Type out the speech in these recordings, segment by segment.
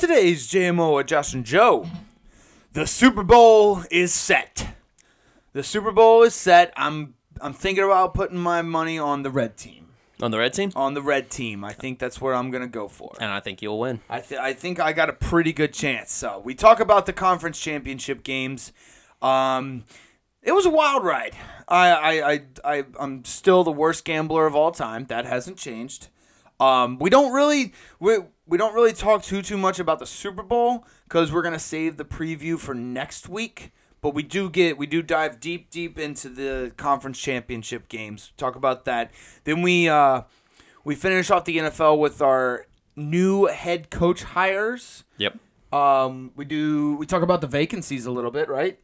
today's JMO with Josh and Joe, the Super Bowl is set. The Super Bowl is set. I'm I'm thinking about putting my money on the red team. On the red team? On the red team. I think that's where I'm gonna go for. And I think you'll win. I th- I think I got a pretty good chance. So we talk about the conference championship games. Um, it was a wild ride. I I I, I I'm still the worst gambler of all time. That hasn't changed. Um, we don't really we we don't really talk too too much about the Super Bowl because we're gonna save the preview for next week. But we do get we do dive deep deep into the conference championship games. Talk about that. Then we uh, we finish off the NFL with our new head coach hires. Yep. Um, we do we talk about the vacancies a little bit, right?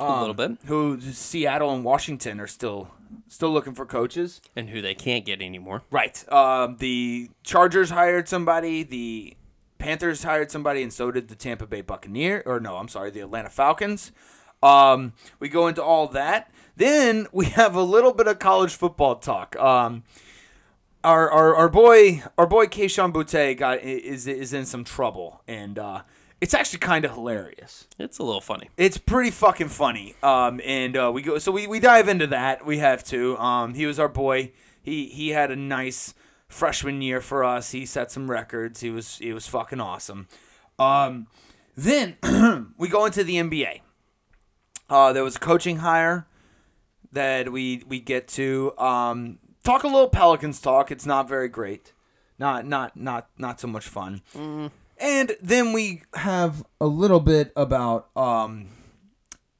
a little bit. Who Seattle and Washington are still still looking for coaches. And who they can't get anymore. Right. Um, the Chargers hired somebody. The Panthers hired somebody, and so did the Tampa Bay Buccaneer. Or no, I'm sorry, the Atlanta Falcons. Um, we go into all that. Then we have a little bit of college football talk. Um, our, our, our boy our boy Kayshon Boutte got is is in some trouble, and uh, it's actually kind of hilarious. It's a little funny. It's pretty fucking funny. Um, and uh, we go so we, we dive into that. We have to. Um, he was our boy. He he had a nice freshman year for us. He set some records. He was he was fucking awesome. Um, then we go into the NBA. Uh, there was a coaching hire that we we get to um, talk a little Pelicans talk. It's not very great. Not not not not so much fun. And then we have a little bit about um,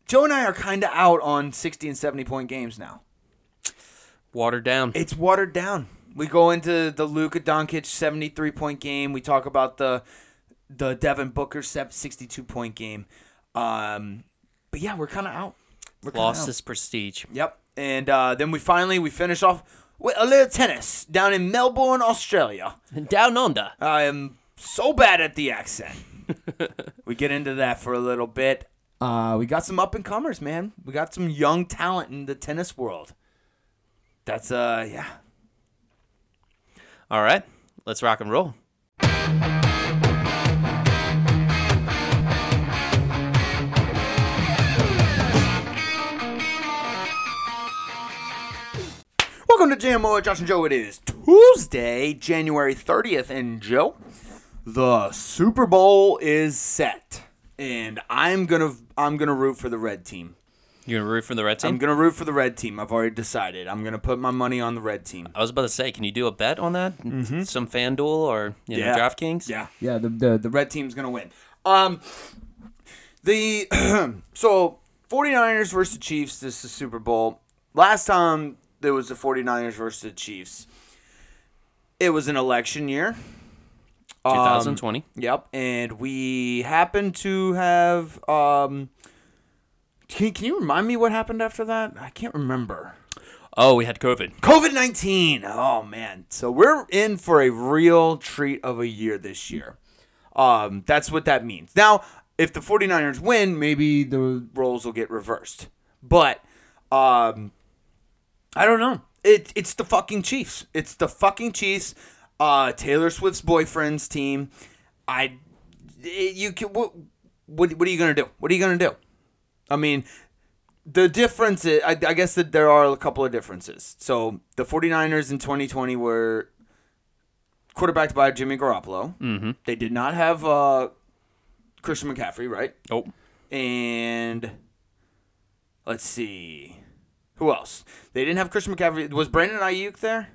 Joe and I are kind of out on 60 and 70 point games now. Watered down. It's watered down. We go into the Luka Doncic 73 point game. We talk about the the Devin Booker 62 point game. Um, but yeah, we're kind of out. We're Lost his prestige. Yep. And uh, then we finally we finish off with a little tennis down in Melbourne, Australia. Down under. I am so bad at the accent. we get into that for a little bit. Uh, we got some up and comers, man. We got some young talent in the tennis world. That's uh, yeah. All right. Let's rock and roll. Welcome to JMO Josh and Joe. It is Tuesday, January 30th, and Joe, the Super Bowl is set, and I'm gonna I'm gonna root for the red team. You're gonna root for the red team? I'm gonna root for the red team. I've already decided. I'm gonna put my money on the red team. I was about to say, can you do a bet on that? Some FanDuel or you know, Yeah. DraftKings? Yeah, yeah. The, the the red team's gonna win. Um, the so 49ers versus the Chiefs. This is the Super Bowl. Last time there was the 49ers versus the Chiefs. It was an election year. Um, 2020. Yep, and we happened to have. Um, can, can you remind me what happened after that? I can't remember. oh, we had COVID. COVID 19. Oh, man. So we're in for a real treat of a year this year. Um, that's what that means. Now, if the 49ers win, maybe the roles will get reversed. But um, I don't know. It, it's the fucking Chiefs. It's the fucking Chiefs. Uh, Taylor Swift's boyfriend's team. I, you can. What, what, what are you gonna do? What are you gonna do? I mean, the difference is, I, I guess that there are a couple of differences. So the 49ers in 2020 were quarterbacked by Jimmy Garoppolo. Mm-hmm. They did not have uh, Christian McCaffrey, right? Oh, And let's see, who else? They didn't have Christian McCaffrey. Was Brandon Aiyuk there?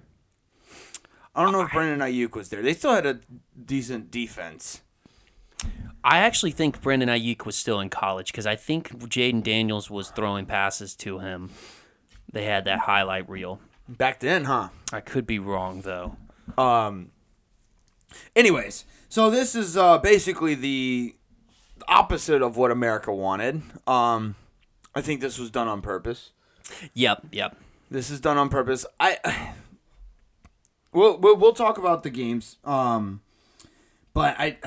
I don't know if Brandon Aiyuk was there. They still had a decent defense. I actually think Brandon Aiyuk was still in college because I think Jayden Daniels was throwing passes to him. They had that highlight reel. Back then, huh? I could be wrong though. Um. Anyways, so this is uh, basically the opposite of what America wanted. Um, I think this was done on purpose. Yep, yep. This is done on purpose. I we'll we'll, we'll talk about the games. Um, but I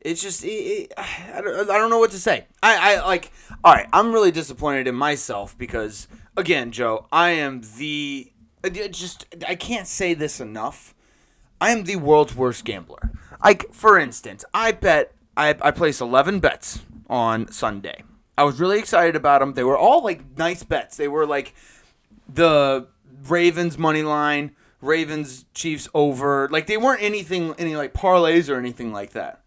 it's just it, it, I, don't, I don't know what to say. I I like all right. I'm really disappointed in myself because again, Joe, I am the just I can't say this enough. I am the world's worst gambler. Like for instance, I bet I I placed 11 bets on Sunday. I was really excited about them. They were all like nice bets. They were like the Ravens money line, Ravens Chiefs over. Like they weren't anything any like parlays or anything like that.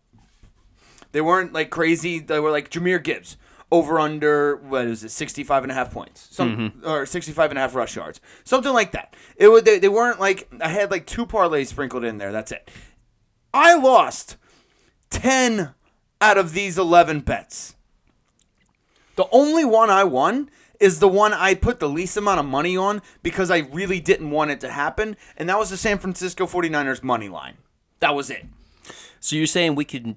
They weren't like crazy. They were like Jahmyr Gibbs over under what is it 65 and a half points some mm-hmm. or 65 and a half rush yards something like that it would they, they weren't like i had like two parlays sprinkled in there that's it i lost 10 out of these 11 bets the only one i won is the one i put the least amount of money on because i really didn't want it to happen and that was the san francisco 49ers money line that was it So you're saying we could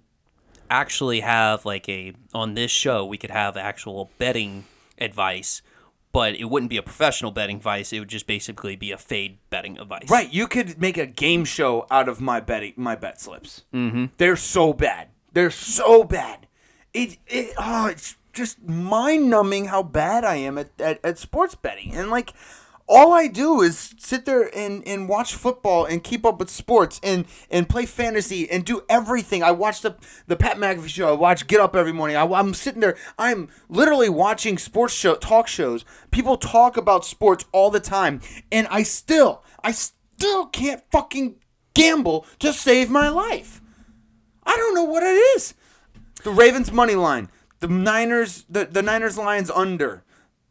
actually have like a on this show we could have actual betting advice, but it wouldn't be a professional betting advice. It would just basically be a fade betting advice. Right, you could make a game show out of my betting my bet slips. Mm-hmm. They're so bad. They're so bad. It it oh, it's just mind numbing how bad I am at, at, at sports betting. And like all I do is sit there and, and watch football and keep up with sports and, and play fantasy and do everything. I watch the the Pat McAfee show. I watch Get Up every morning. I, I'm sitting there. I'm literally watching sports show talk shows. People talk about sports all the time, and I still I still can't fucking gamble to save my life. I don't know what it is. The Ravens money line, the Niners, the, the Niners Lions under,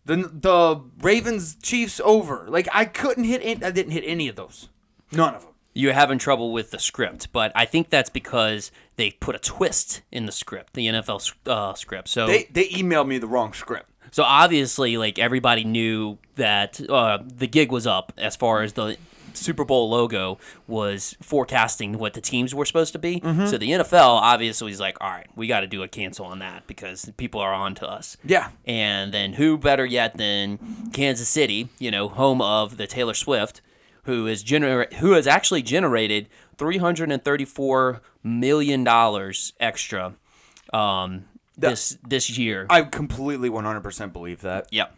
the the Ravens Chiefs over. Like I couldn't hit. Any, I didn't hit any of those. None of them. You're having trouble with the script, but I think that's because they put a twist in the script, the NFL uh, script. So They they emailed me the wrong script. So obviously, like everybody knew that uh, the gig was up as far as the Super Bowl logo was forecasting what the teams were supposed to be. So the NFL obviously is like, all right, we got to do a cancel on that because people are on to us. Yeah. And then who better yet than Kansas City, you know, home of the Taylor Swift, who is gener- who has actually generated three hundred and thirty four million dollars extra um, this this year. I completely 100% believe that. Yep.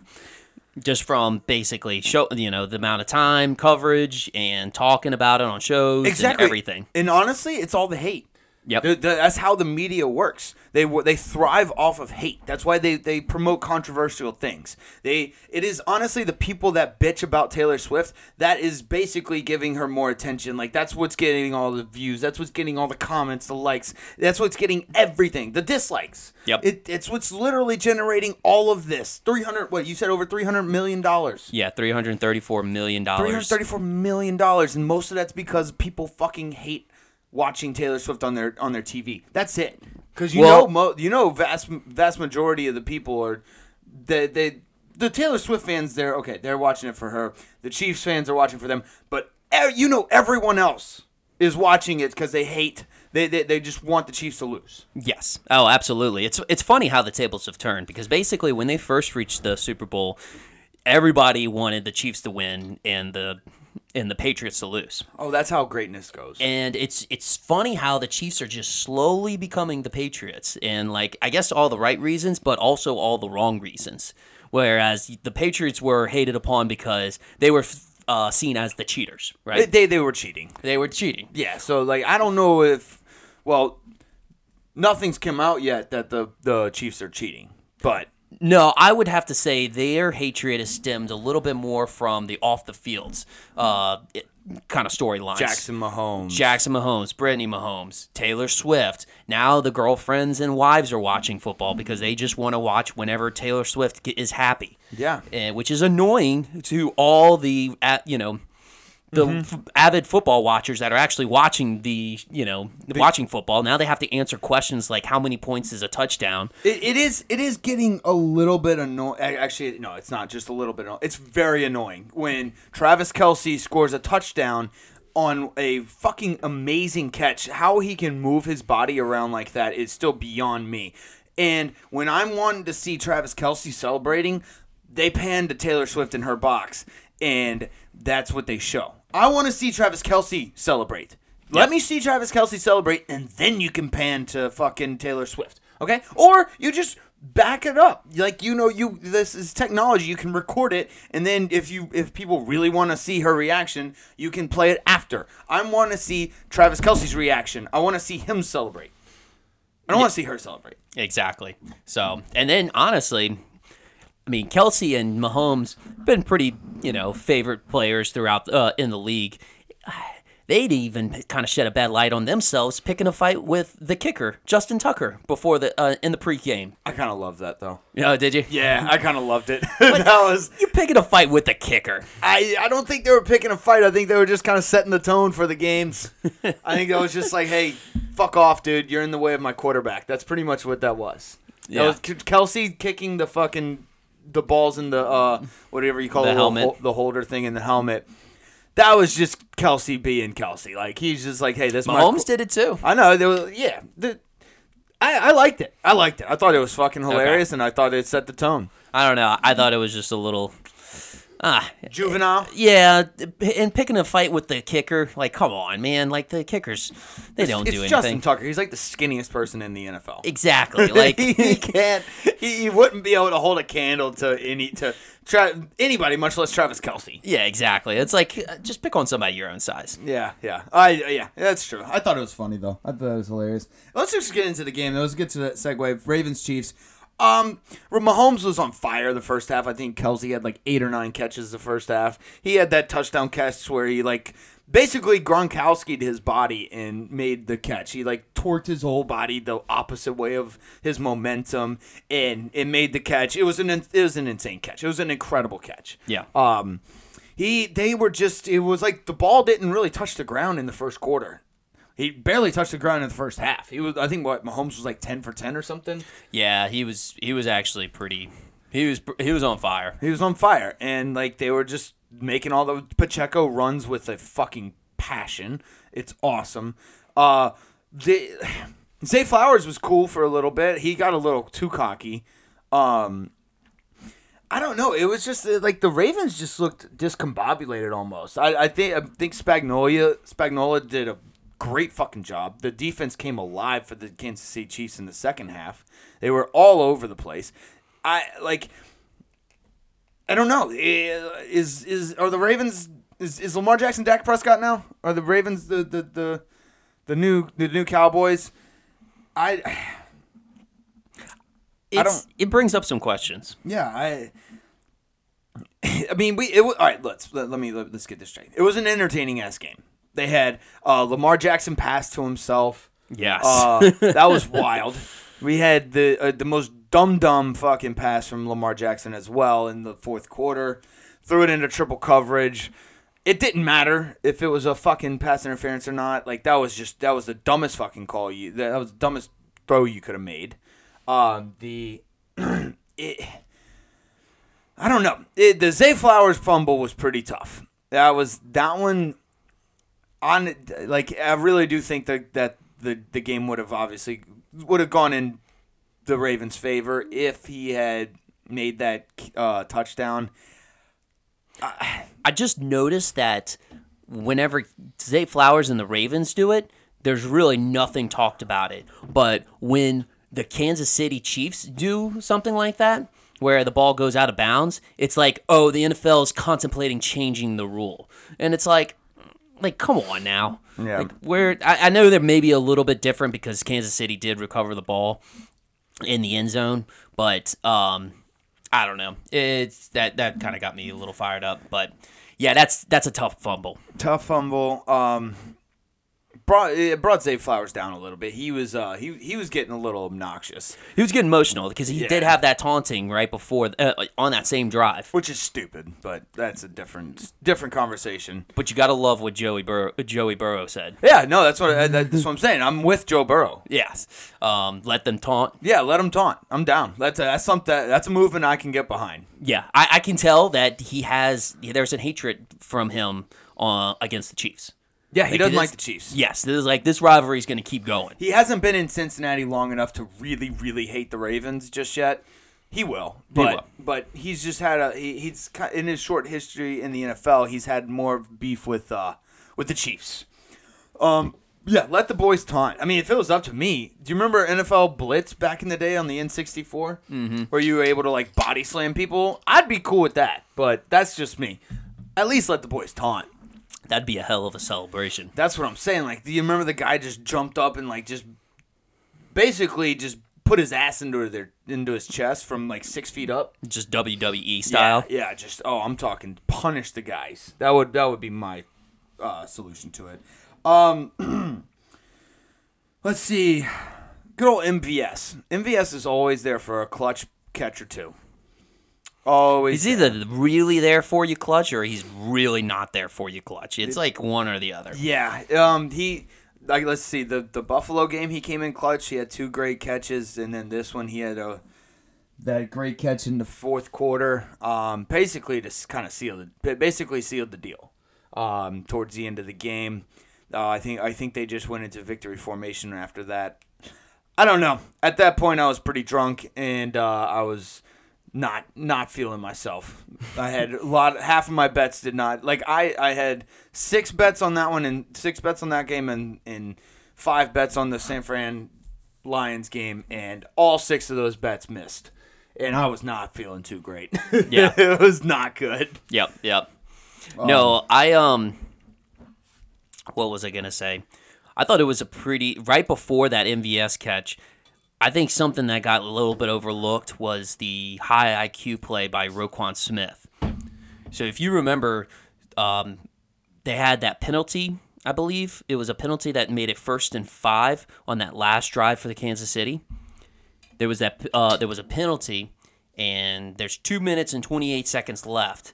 Just from basically show you know the amount of time, coverage, and talking about it on shows Exactly. and everything. And honestly, it's all the hate. Yep. The- the- that's how the media works. They they thrive off of hate. That's why they, they promote controversial things. They it is honestly the people that bitch about Taylor Swift that is basically giving her more attention. Like that's what's getting all the views. That's what's getting all the comments, the likes. That's what's getting everything. The dislikes. Yep. It, it's what's literally generating all of this. Three hundred. What you said? Over three hundred million dollars. Yeah, 334 million dollars. 334 million dollars, and most of that's because people fucking hate watching Taylor Swift on their on their TV. That's it. Because you Well- know, mo- you know, vast vast majority of the people are they they the Taylor Swift fans. They're okay. They're watching it for her. The Chiefs fans are watching for them. But e- you know, everyone else is watching it because they hate. They, they they just want the Chiefs to lose. Yes. Oh, absolutely. It's it's funny how the tables have turned because basically when they first reached the Super Bowl, everybody wanted the Chiefs to win and the and the Patriots to lose. Oh, that's how greatness goes. And it's it's funny how the Chiefs are just slowly becoming the Patriots, and like I guess all the right reasons, but also all the wrong reasons. Whereas the Patriots were hated upon because they were uh, seen as the cheaters, they, right? they they were cheating. They were cheating. Yeah, so like I don't know if well nothing's come out yet that the the Chiefs are cheating. But No, I would have to say their hatred is stemmed a little bit more from the off the fields uh, kind of storylines. Jackson Mahomes. Jackson Mahomes, Brittany Mahomes, Taylor Swift. Now the girlfriends and wives are watching football because they just want to watch whenever Taylor Swift is happy. Yeah. and, which is annoying to all the you know the mm-hmm. f- avid football watchers that are actually watching the you know watching football. Now they have to answer questions like how many points is a touchdown. It, it is it is getting a little bit annoying. Actually, no, it's not just a little bit. Anno- it's very annoying when Travis Kelce scores a touchdown on a fucking amazing catch. How he can move his body around like that is still beyond me. And when I'm wanting to see Travis Kelce celebrating, they pan to Taylor Swift in her box, and that's what they show. I want to see Travis Kelce celebrate. Let me see Travis Kelce celebrate, and then you can pan to fucking Taylor Swift. Okay? Or you just back it up. Like you know, you this is technology. You can record it, and then if you if people really want to see her reaction, you can play it after. I want to see Travis Kelce's reaction. I want to see him celebrate. I don't want to see her celebrate. Exactly. So, and then honestly, I mean, Kelce and Mahomes been pretty, you know, favorite players throughout uh, in the league. They'd even kind of shed a bad light on themselves picking a fight with the kicker Justin Tucker before the uh, in the pregame. I kind of love that though. Oh, did you? Yeah, I kind of loved it. that was You're picking a fight with the kicker. I, I don't think they were picking a fight. I think they were just kind of setting the tone for the games. I think that was just like, hey, fuck off, dude. You're in the way of my quarterback. That's pretty much what that was. That Yeah. was Kelce kicking the fucking the balls in the uh whatever you call The the, helmet. the holder thing in the helmet. That was just Kelce being Kelce. Like he's just like, hey, this my Mahomes did it too. I know. There was, yeah. The, I, I liked it. I liked it. I thought it was fucking hilarious, and I thought it set the tone. I don't know. I thought it was just a little. Ah, Juvenile. yeah, and picking a fight with the kicker, like, come on, man! Like the kickers, they don't it's do Justin anything. Tucker. He's like the skinniest person in the NFL. Exactly. Like, he can't. He, he wouldn't be able to hold a candle to any to tra- anybody, much less Travis Kelce. yeah, exactly. It's like uh, just pick on somebody your own size. Yeah, yeah, I yeah, that's true. I thought it was funny though. I thought it was hilarious. Let's just get into the game. Let's get to that segue. Ravens Chiefs. Um, Mahomes was on fire the first half. I think Kelce had like eight or nine catches the first half. He had that touchdown catch where he like basically Gronkowski'd his body and made the catch. He like torqued his whole body the opposite way of his momentum and it made the catch. It was an it was an insane catch. It was an incredible catch. Yeah. Um, he they were just it was like the ball didn't really touch the ground in the first quarter. He barely touched the ground in the first half. He was I think what Mahomes was like ten for ten or something. Yeah, he was. He was actually pretty. He was. He was on fire. He was on fire, and like they were just making all the Pacheco runs with a fucking passion. It's awesome. Uh, the Zay Flowers was cool for a little bit. He got a little too cocky. Um, I don't know. It was just uh, like the Ravens just looked discombobulated almost. I, I think I think Spagnolia Spagnola did a great fucking job. The defense came alive for the Kansas City Chiefs in the second half. They were all over the place. I like. I don't know. Is is are the Ravens? Is, is Lamar Jackson Dak Prescott now? Are the Ravens the the the, the new the new Cowboys? I It's, don't- It brings up some questions. yeah I. I mean, we it, all right. Let's let, let me let, us get this straight. It was an entertaining ass game. They had uh, Lamar Jackson pass to himself. Yes. Uh, that was wild. We had the uh, the most dumb dumb fucking pass from Lamar Jackson as well in the fourth quarter. Threw it into triple coverage. It didn't matter if it was a fucking pass interference or not. Like that was just that was the dumbest fucking call you. That was the dumbest throw you could have made. Um, the it, I don't know. It, the Zay Flowers fumble was pretty tough. That was that one on like I really do think that that the the game would have obviously would have gone in the Ravens' favor if he had made that uh, touchdown. I just noticed that whenever Zay Flowers and the Ravens do it, there's really nothing talked about it. But when the Kansas City Chiefs do something like that, where the ball goes out of bounds, it's like, oh, the NFL is contemplating changing the rule, and it's like, like, come on now. Yeah. Like, where I, I know they're maybe a little bit different because Kansas City did recover the ball in the end zone, but um, I don't know. It's that that kind of got me a little fired up, but yeah, that's that's a tough fumble. Tough fumble. Um, brought it brought Zay Flowers down a little bit. He was uh he he was getting a little obnoxious, He was getting emotional because he did have that taunting right before uh, on that same drive. which is stupid, but that's a different different conversation. But you gotta love what Joey Bur- Joey Burrow said. Yeah, no, that's what I- that- that's what I'm saying. I'm with Joe Burrow. Yes, um, let them taunt. Yeah, let him taunt. I'm down. That's a, that's something that's a movement I can get behind. Yeah, I, I can tell that he has. There's an hatred from him uh, against the Chiefs. Yeah, he doesn't like the Chiefs. Yes, this is like this rivalry is going to keep going. He hasn't been in Cincinnati long enough to really, really hate the Ravens just yet. He will, but will. but he's just had a he, he's in his short history in the NFL. He's had more beef with uh with the Chiefs. Um, Yeah, let the boys taunt. I mean, if it was up to me, do you remember NFL Blitz back in the day on the N64, mm-hmm. where you were able to like body slam people? I'd be cool with that, but that's just me. At least let the boys taunt. That'd be a hell of a celebration. That's what I'm saying. Like, do you remember the guy just jumped up and like just basically just put his ass into their into his chest from like six feet up? Just WWE style. Yeah, yeah, just oh, I'm talking punish the guys. That would that would be my uh, solution to it. Um, let's see. Good old MVS. MVS is always there for a clutch catch or two. Always. He's either really there for you clutch or he's really not there for you clutch. It's like one or the other. Yeah. Um. He. Like, let's see. The the Buffalo game, he came in clutch. He had two great catches, and then this one, he had a that great catch in the fourth quarter. Um. Basically, just kind of sealed it. Basically, sealed the deal. Um. Towards the end of the game, uh, I think I think they just went into victory formation after that. I don't know. At that point, I was pretty drunk, and uh, I was not not feeling myself. I had a lot. Half of my bets did not like. I I had six bets on that one and six bets on that game and and five bets on the San Fran Lions game, and all six of those bets missed. And I was not feeling too great. Yeah. it was not good. Yep, yep. no, I um what was I going to say? I thought it was a pretty right before that MVS catch. I think something that got a little bit overlooked was the high IQ play by Roquan Smith. So if you remember, um, they had that penalty. I believe it was a penalty that made it first and five on that last drive for the Kansas City. There was that uh, there was a penalty, and there's two minutes and 28 seconds left,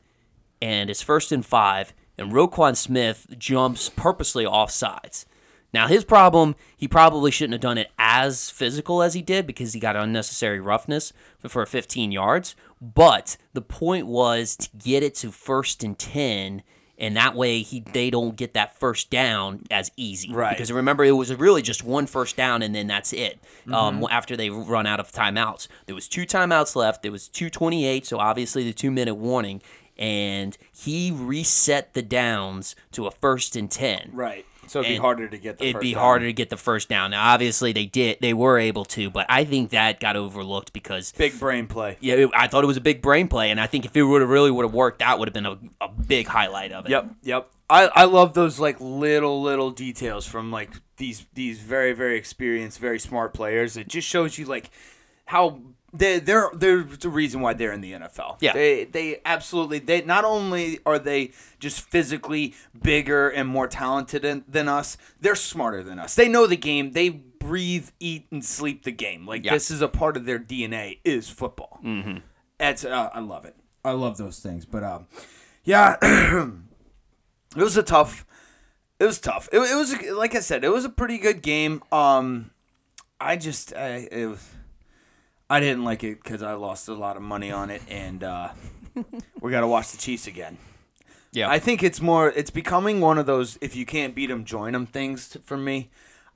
and it's first and five, and Roquan Smith jumps purposely off sides. Now, his problem, he probably shouldn't have done it as physical as he did because he got unnecessary roughness for 15 yards. But the point was to get it to first and 10, and that way he they don't get that first down as easy. Right. Because remember, it was really just one first down, and then that's it. Um, after they run out of timeouts, there was two timeouts left. There was 2:28, so obviously the two minute warning, and he reset the downs to a first and 10 Right. So it'd be harder to get the it'd first be down. harder to get the first down. Now, obviously, they did, they were able to, but I think that got overlooked because Big brain play. yeah, it- I thought it was a big brain play, and I think if it would have really would have worked, that would have been a, a big highlight of it. Yep, yep. I, I love those like little little details from like these these very very experienced, very smart players. It just shows you like how they they're they're the reason why they're in the NFL. Yeah. they they absolutely they not only are they just physically bigger and more talented than, than us, they're smarter than us. They know the game. They breathe, eat, and sleep the game. Like Yeah. this is a part of their DNA is football. Mm-hmm. It's uh, I love it. I love those things. But um, yeah. it was a tough it was tough it, it was like i said it was a pretty good game um i just I, it was i didn't like it because i lost a lot of money on it and uh we gotta watch the chiefs again. Yeah. i think it's more it's becoming one of those if you can't beat them join them things t- for me.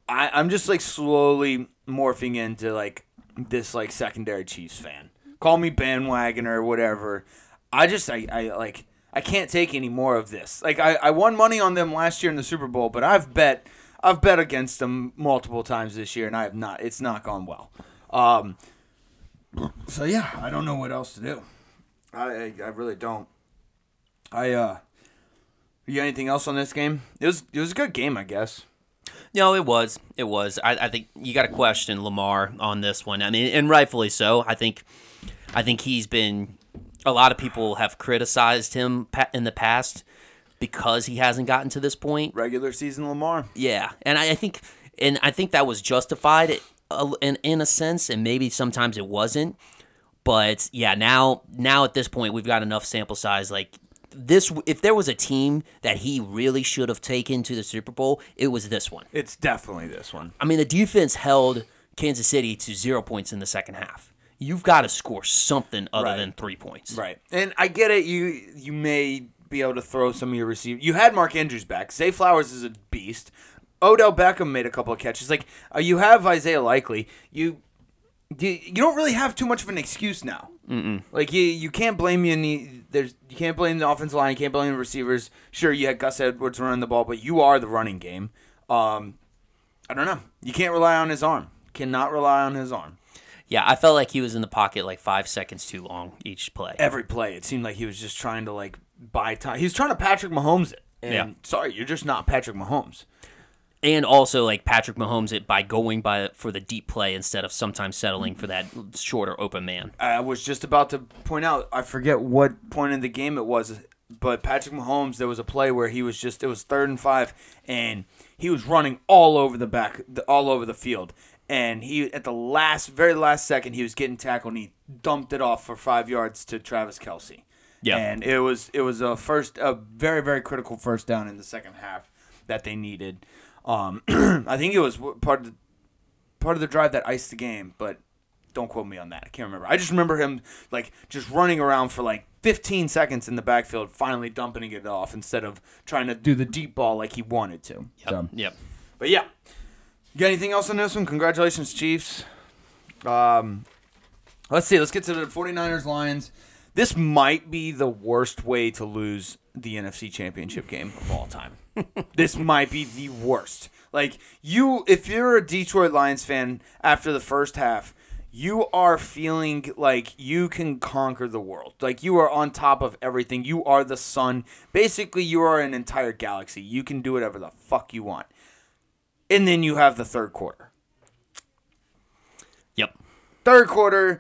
I, i'm just like slowly morphing into like this like secondary chiefs fan. Call me bandwagon or whatever. I just i, I like i can't take any more of this. Like I, I won money on them last year in the super bowl but i've bet i've bet against them multiple times this year and i have not it's not gone well. Um so yeah i don't know what else to do i i, really don't i uh you got anything else on this game it was it was a good game i guess No, it was. It was. I, I think you got to question Lamar on this one. I mean, and rightfully so. I think, I think he's been. A lot of people have criticized him in the past because he hasn't gotten to this point. regular season lamar Yeah, and I, I think, and I think that was justified uh, in in a sense, and maybe sometimes it wasn't. But yeah, now now at this point, we've got enough sample size. Like this, if there was a team that he really should have taken to the Super Bowl, it was this one. it's definitely this one I mean, the defense held Kansas City to zero points in the second half. You've got to score something other Right. than three points. Right. And I get it. You you may be able to throw some of your receivers. You had Mark Andrews back. Zay Flowers is a beast. Odell Beckham made a couple of catches. Like uh, you have Isaiah Likely. You you, you don't really have too much of an excuse now. Mm-mm. Like you you can't blame you. Any, there's you can't blame the offensive line. You can't blame the receivers. Sure, you had Gus Edwards running the ball, but you are the running game. Um, I don't know. You can't rely on his arm. Cannot rely on his arm. Yeah, I felt like he was in the pocket like five seconds too long each play. Every play, it seemed like he was just trying to like buy time. He was trying to Patrick Mahomes it. And Yeah. sorry, you're just not Patrick Mahomes. And also like Patrick Mahomes it by going by for the deep play instead of sometimes settling for that shorter open man. I was just about to point out. I forget what point in the game it was, but Patrick Mahomes. There was a play where he was just. It was third and five, and he was running all over the back, all over the field. And he at the last, very last second, he was getting tackled, and he dumped it off for five yards to Travis Kelce. Yeah. and it was it was a first, a very very critical first down in the second half that they needed. Um, I think it was part of the, part of the drive that iced the game, but don't quote me on that. I can't remember. I just remember him like just running around for like 15 seconds in the backfield, finally dumping it off instead of trying to do the deep ball like he wanted to. Yep. So, Yep. but yeah, you got anything else on this one? Congratulations, Chiefs. Um, let's see. Let's get to the 49ers Lions. This might be the worst way to lose the NFC Championship game of all time. This might be the worst. Like you, if you're a Detroit Lions fan after the first half, you are feeling like you can conquer the world. Like you are on top of everything. You are the sun. Basically, you are an entire galaxy. You can do whatever the fuck you want. And then you have the third quarter. Yep. Third quarter,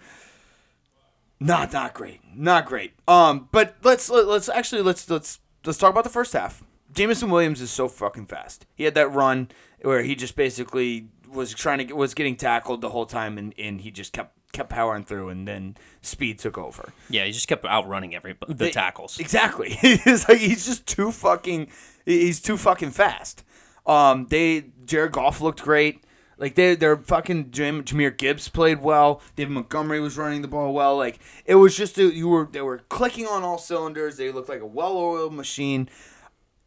not not great, not great. Um, but let's let, let's actually let's let's let's talk about the first half. Jameson Williams is so fucking fast. He had that run where he just basically was trying to get, was getting tackled the whole time, and, and he just kept kept powering through, and then speed took over. Yeah, he just kept outrunning every the tackles. Exactly. He's like he's just too fucking he's too fucking fast. Um they Jared Goff looked great. Like they they're fucking Jam, Jahmyr Gibbs played well. David Montgomery was running the ball well. Like it was just a, you were they were clicking on all cylinders. They looked like a well-oiled machine.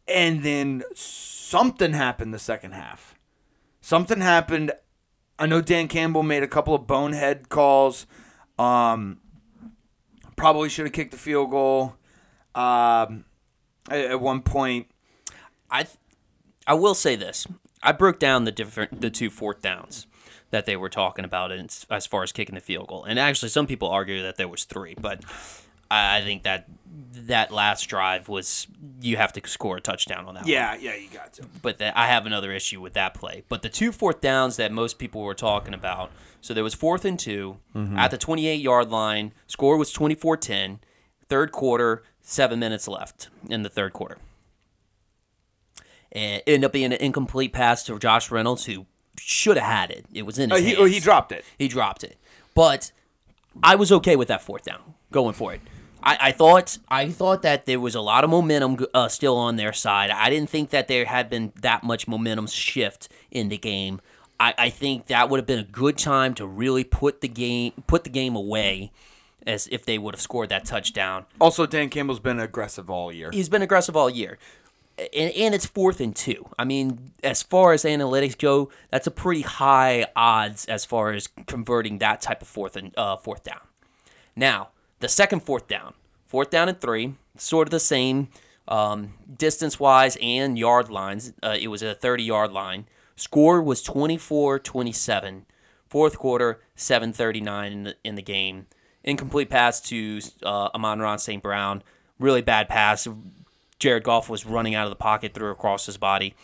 And then something happened the second half. Something happened. I know Dan Campbell made a couple of bonehead calls. Um probably should have kicked the field goal. Um, at, one point, I I will say this. I broke down the different the two fourth downs that they were talking about in, as far as kicking the field goal. And actually some people argue that there was 3, but I, I think that that last drive was you have to score a touchdown on that one. yeah, yeah, you got to. but that I have another issue with that play. But the two fourth downs that most people were talking about, so there was fourth and 2 mm-hmm. at the 28 yard line. Score was 24 10. Third quarter, seven minutes left in the third quarter. And it ended up being an incomplete pass to Josh Reynolds, who should have had it. It was in Oh, his he, hands. oh, he dropped it. He dropped it. But I was okay with that fourth down, going for it. I, I thought I thought that there was a lot of momentum uh, still on their side. I didn't think that there had been that much momentum shift in the game. I, I think that would have been a good time to really put the game put the game away, as if they would have scored that touchdown. Also, Dan Campbell's been aggressive all year. He's been aggressive all year. And, and it's fourth and two. I mean, as far as analytics go, that's a pretty high odds as far as converting that type of fourth and uh, fourth down. Now, the second fourth down, fourth down and three, sort of the same um, distance wise and yard lines. Uh, it was a 30 yard line. Score was 24 27. Fourth quarter, 739 in the, in the game. Incomplete pass to uh, Amon-Ra St. Brown. Really bad pass. Jared Goff was running out of the pocket, threw across his body.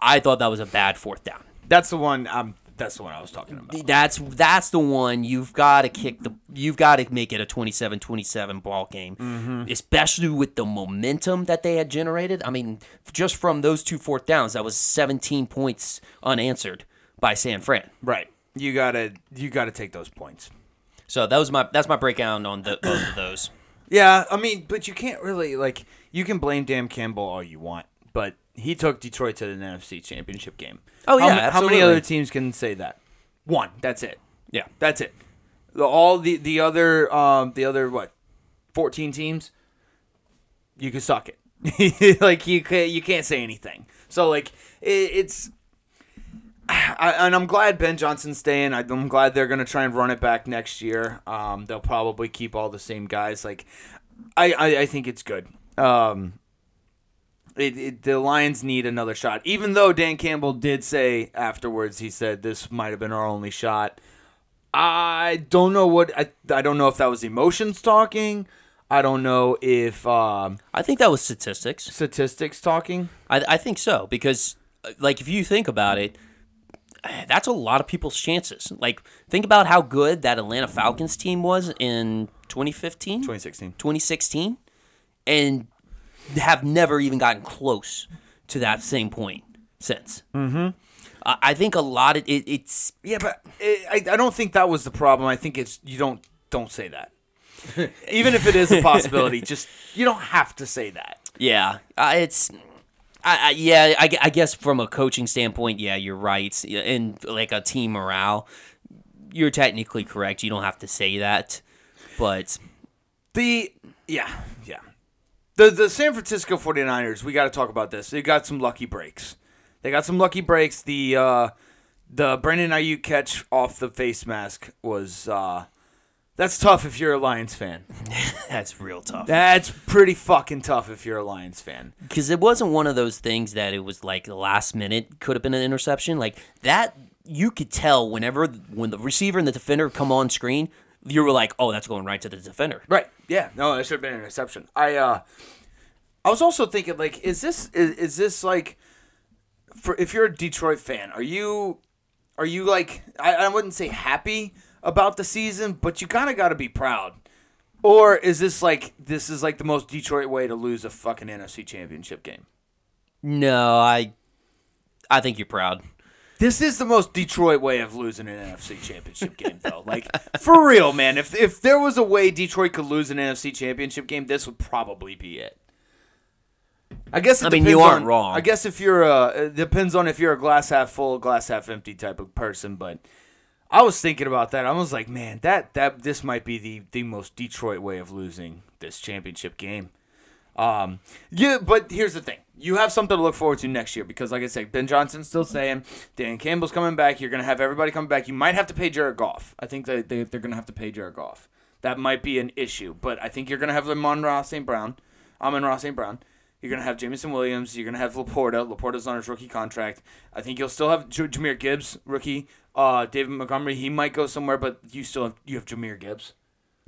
I thought that was a bad fourth down. That's the one. Um, that's the one I was talking about. That's that's the one you've got to kick the you've got to make it a 27-27 ball game. Mm-hmm. Especially with the momentum that they had generated. I mean, just from those two fourth downs, that was 17 points unanswered by San Fran. Right. You gotta you gotta take those points. So that was my that's my breakdown on the, both of those. Yeah, I mean, but you can't really like you can blame Dan Campbell all you want, but he took Detroit to the NFC Championship game. Oh, How yeah, ma- how, many other teams can say that? One. That's it. Yeah. That's it. The, all the the other um the other what, fourteen teams. You can suck it. like you can you can't say anything. So like it, it's. I, and I'm glad Ben Johnson's staying. I, I'm glad they're gonna try and run it back next year. Um, they'll probably keep all the same guys. Like, I, I, I think it's good. Um, it, it, the Lions need another shot. Even though Dan Campbell did say afterwards, he said this might have been our only shot. I don't know what I, I don't know if that was emotions talking. I don't know if um, I think that was statistics. statistics talking. I, I think so because, uh, like, if you think about it, that's a lot of people's chances. Like, think about how good that Atlanta Falcons team was in 2015, 2016. 2016, and have never even gotten close to that same point since. Mm-hmm. I, I think a lot of it, it's Yeah, but it, I, I don't think that was the problem. I think it's you don't don't say that. Even if it is a possibility, just you don't have to say that. Yeah, uh, it's. I, I, yeah, I, I guess from a coaching standpoint, yeah, you're right. And like a team morale, you're technically correct. You don't have to say that, but The yeah, yeah. The the San Francisco 49ers, we got to talk about this. They got some lucky breaks. They got some lucky breaks. The uh the Brandon Aiyuk catch off the face mask was uh that's tough if you're a Lions fan. that's real tough. That's pretty fucking tough if you're a Lions fan. Because it wasn't one of those things that it was like the last minute could have been an interception. Like that, you could tell whenever when the receiver and the defender come on screen, you were like, oh, that's going right to the defender. Right. Yeah. No, that should have been an interception. I uh I was also thinking like is this is, is this like for if you're a Detroit fan, are you are you like I, I wouldn't say happy about the season, but you kind of got to be proud. Or is this like this is like the most Detroit way to lose a fucking NFC championship game? No, I, I think you're proud. This is the most Detroit way of losing an NFC championship game, though. Like for real, man. If if there was a way Detroit could lose an NFC championship game, this would probably be it. I guess. It I mean, you aren't on- wrong. I guess if you're a, it depends on if you're a glass half full, glass half empty type of person. But I was thinking about that. I was like, man, that that this might be the the most Detroit way of losing this championship game. Um, yeah, but here's the thing: you have something to look forward to next year because, like I said, Ben Johnson's still saying Dan Campbell's coming back. You're gonna have everybody coming back. You might have to pay Jared Goff. I think that they, they're gonna have to pay Jared Goff. That might be an issue, but I think you're gonna have Amon-Ra St. Brown, Amon-Ra St. Brown. You're gonna have Jameson Williams. You're gonna have LaPorta. LaPorta's on his rookie contract. I think you'll still have J- Jahmyr Gibbs, rookie. Uh, David Montgomery. He might go somewhere, but you still have you have Jahmyr Gibbs.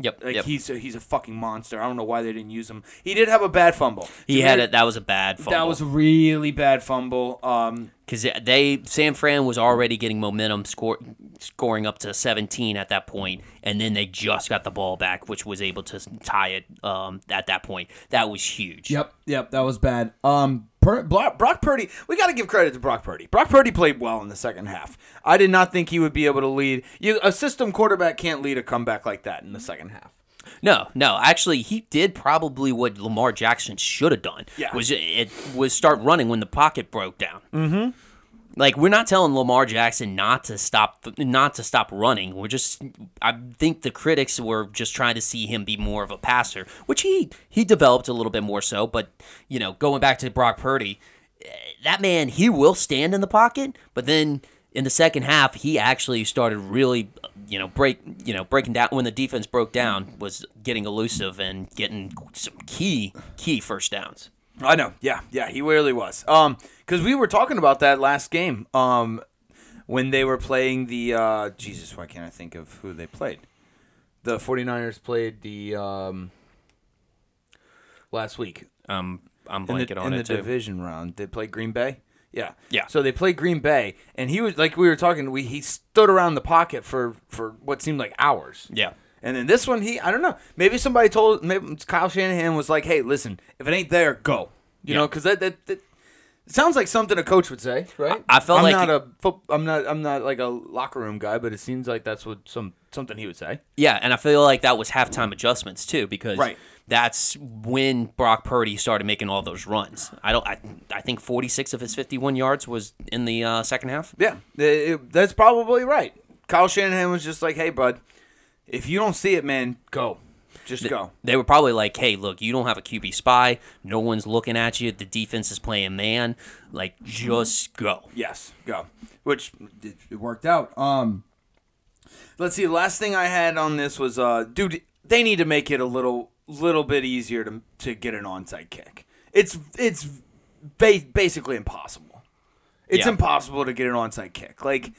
Yep. Like yep. he's a, he's a fucking monster. I don't know why they didn't use him. He did have a bad fumble. he Jahmyr- had it. That was a bad fumble. That was a really bad fumble. Um, because they San Fran was already getting momentum, score, scoring up to 17 at that point, and then they just got the ball back, which was able to tie it um, at that point. That was huge. Yep, yep, that was bad. Um, per, Brock, Brock Purdy, we got to give credit to Brock Purdy. Brock Purdy played well in the second half. I did not think he would be able to lead. You, a system quarterback can't lead a comeback like that in the second half. No, no, actually, he did probably what Lamar Jackson should have done. Yeah. was it was start running when the pocket broke down. Mm-hmm. Like we're not telling Lamar Jackson not to stop, not to stop running. We're just, I think the critics were just trying to see him be more of a passer, which he he developed a little bit more so. But you know, going back to Brock Purdy, eh, that man he will stand in the pocket, but then in the second half he actually started really you know break you know breaking down when the defense broke down was getting elusive and getting some key key first downs I know. Yeah, yeah, he really was. Um, because we were talking about that last game. Um, when they were playing the uh, Jesus, why can't I think of who they played? The 49ers played the um last week um i'm in blanking the, on in it the too division round. They played Green Bay. Yeah. Yeah. So they played Green Bay, and he was like we were talking. We he stood around the pocket for for what seemed like hours. yeah And then this one, he I don't know. Maybe somebody told maybe Kyle Shanahan was like, "Hey, listen, if it ain't there, go." You know, 'cause know, because that, that that it sounds like something a coach would say, right? I- I felt I'm like- not a fo- I'm not I'm not like a locker room guy, but it seems like that's what some something he would say. Yeah, and I feel like that was halftime adjustments too, because Right. that's when Brock Purdy started making all those runs. I don't. I, I think 46 of his 51 yards was in the uh, second half. Yeah, it- it- that's probably right. Kyle Shanahan was just like, "Hey, bud, if you don't see it, man, go, just go." They were probably like, "Hey, look, you don't have a QB spy. No one's looking at you. The defense is playing man. Like, just go." Yes, go. Which it, it worked out. Um, let's see. The last thing I had on this was, uh, dude, they need to make it a little, little bit easier to to get an onside kick. It's it's ba- basically impossible. It's Yeah. impossible to get an onside kick. Like,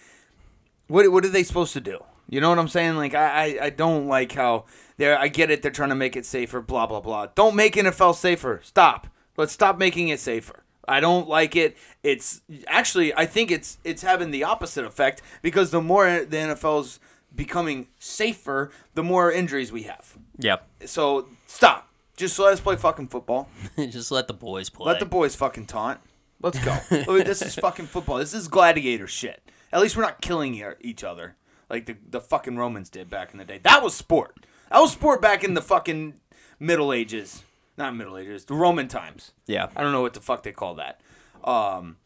what what are they supposed to do? You know what I'm saying? Like, I I, I don't like how they're. I get it. They're trying to make it safer. Blah blah blah. Don't make NFL safer. Stop. Let's stop making it safer. I don't like it. It's actually I think it's it's having the opposite effect because the more the NFL's becoming safer, the more injuries we have. Yep. So stop. Just let us play fucking football. Just let the boys play. Let the boys fucking taunt. Let's go. This is fucking football. This is gladiator shit. At least we're not killing each other like the, the fucking Romans did back in the day. That was sport. That was sport back in the fucking Middle Ages. Not Middle Ages, the Roman times. yeah. I don't know what the fuck they call that. Um,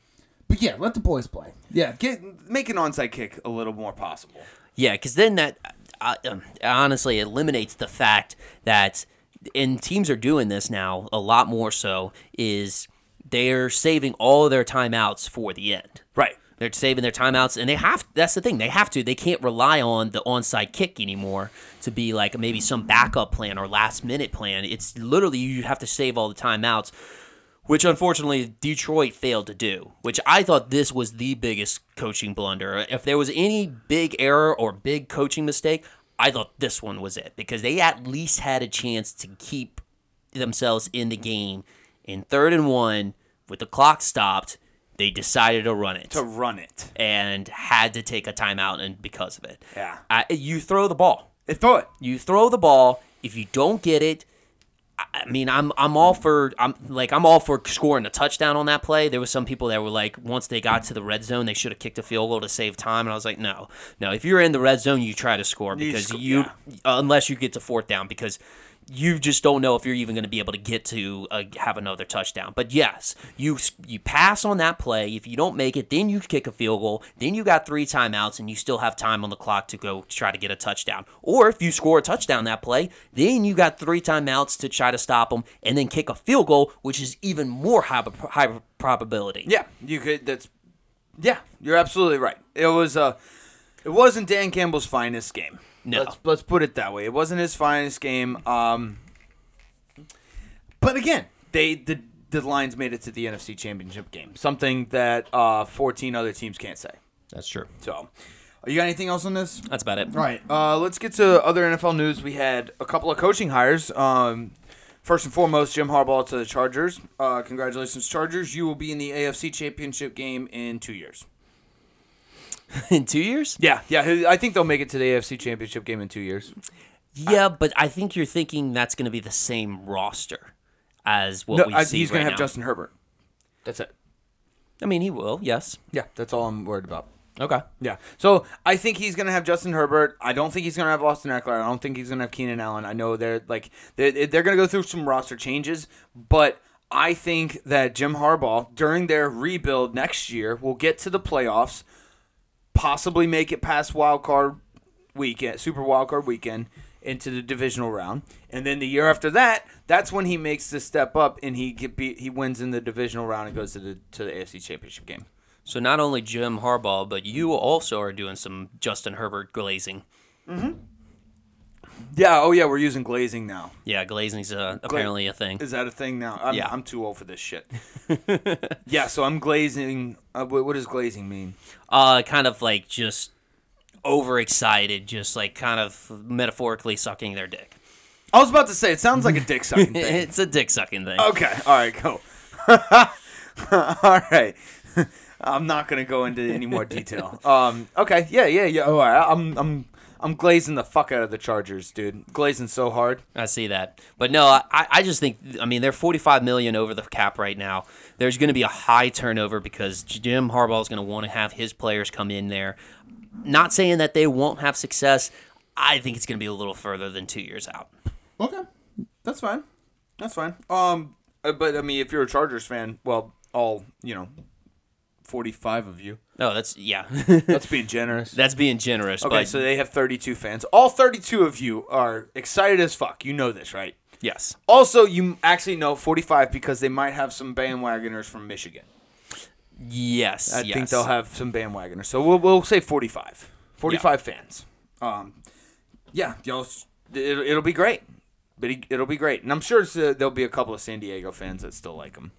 but yeah, let the boys play. Yeah, get make an onside kick a little more possible. Yeah, because then that uh, um, honestly eliminates the fact that, and teams are doing this now a lot more so, is they're saving all of their timeouts for the end. Right. They're saving their timeouts, and they have. That's the thing; they have to. They can't rely on the onside kick anymore to be like maybe some backup plan or last minute plan. It's literally you have to save all the timeouts, which unfortunately Detroit failed to do. Which I thought this was the biggest coaching blunder. If there was any big error or big coaching mistake, I thought this one was it because they at least had a chance to keep themselves in the game. In third and one, with the clock stopped, they decided to run it To run it. and had to take a timeout and because of it. Yeah. I, you throw the ball. They throw it. You throw the ball. If you don't get it, I mean, I'm I'm all for I'm like I'm all for scoring a touchdown on that play. There was some people that were like, once they got to the red zone, they should have kicked a field goal to save time. And I was like, no, no. If you're in the red zone, you try to score You because you, yeah. unless you get to fourth down, because you just don't know if you're even going to be able to get to uh, have another touchdown. But yes, you you pass on that play. If you don't make it, then you kick a field goal. Then you got three timeouts, and you still have time on the clock to go try to get a touchdown. Or if you score a touchdown that play, then you got three timeouts to try to stop them, and then kick a field goal, which is even more high, high probability. Yeah, you could. That's yeah, you're absolutely right. It was uh, it wasn't Dan Campbell's finest game. No. let's let's put it that way. It wasn't his finest game. Um, but again, they the the Lions made it to the NFC Championship game, something that uh 14 other teams can't say. That's true. So, you got anything else on this? That's about it. All right, uh, let's get to other NFL news. We had a couple of coaching hires. Um, first and foremost, Jim Harbaugh to the Chargers. Uh, congratulations, Chargers! You will be in the AFC Championship game in two years. In two years? Yeah, yeah. I think they'll make it to the AFC Championship game in two years. Yeah, but I think you're thinking that's going to be the same roster as what No, we I, see he's going to have now. Justin Herbert. That's it. I mean, he will. Yes. Yeah, that's all I'm worried about. Okay. Yeah. So I think he's gonna have Justin Herbert. I don't think he's gonna have Austin Ekeler. I don't think he's gonna have Keenan Allen. I know they're like they're, they're gonna go through some roster changes, but I think that Jim Harbaugh during their rebuild next year will get to the playoffs, possibly make it past wild card weekend, Super Wild Card weekend into the divisional round, and then the year after that, that's when he makes the step up and he get beat, he wins in the divisional round and goes to the to the AFC Championship game. So not only Jim Harbaugh, but you also are doing some Justin Herbert glazing. Mm-hmm. Yeah. Oh yeah, we're using glazing now. Yeah, glazing's uh, apparently a thing. Is that a thing now? I'm, Yeah. I'm too old for this shit. yeah, so I'm glazing. Uh, what, what does glazing mean? Uh, kind of like just overexcited, just like kind of metaphorically sucking their dick. I was about to say it sounds like a dick sucking thing. It's a dick sucking thing. Okay, all right, go. all right. I'm not gonna go into any more detail. Um, okay, yeah, yeah, yeah. All right, I'm, I'm, I'm glazing the fuck out of the Chargers, dude. Glazing so hard. I see that, but no, I, I just think I mean they're 45 million over the cap right now. There's going to be a high turnover because Jim Harbaugh is going to want to have his players come in there. Not saying that they won't have success. I think it's going to be a little further than two years out. Okay, that's fine. That's fine. Um, uh, but I mean, if you're a Chargers fan, well, all you know, forty-five of you. No, that's yeah, That's being generous. that's being generous. Okay, but so they have 32 fans. All 32 of you are excited as fuck. You know this, right? yes, Also, you actually know 45 because they might have some bandwagoners from Michigan. yes, I yes. think they'll have some bandwagoners. So we'll, we'll say 45. 45 fans. Um, yeah, y'all, it'll, it'll be great. But it- it'll be great. And I'm sure uh, there'll be a couple of San Diego fans that still like them.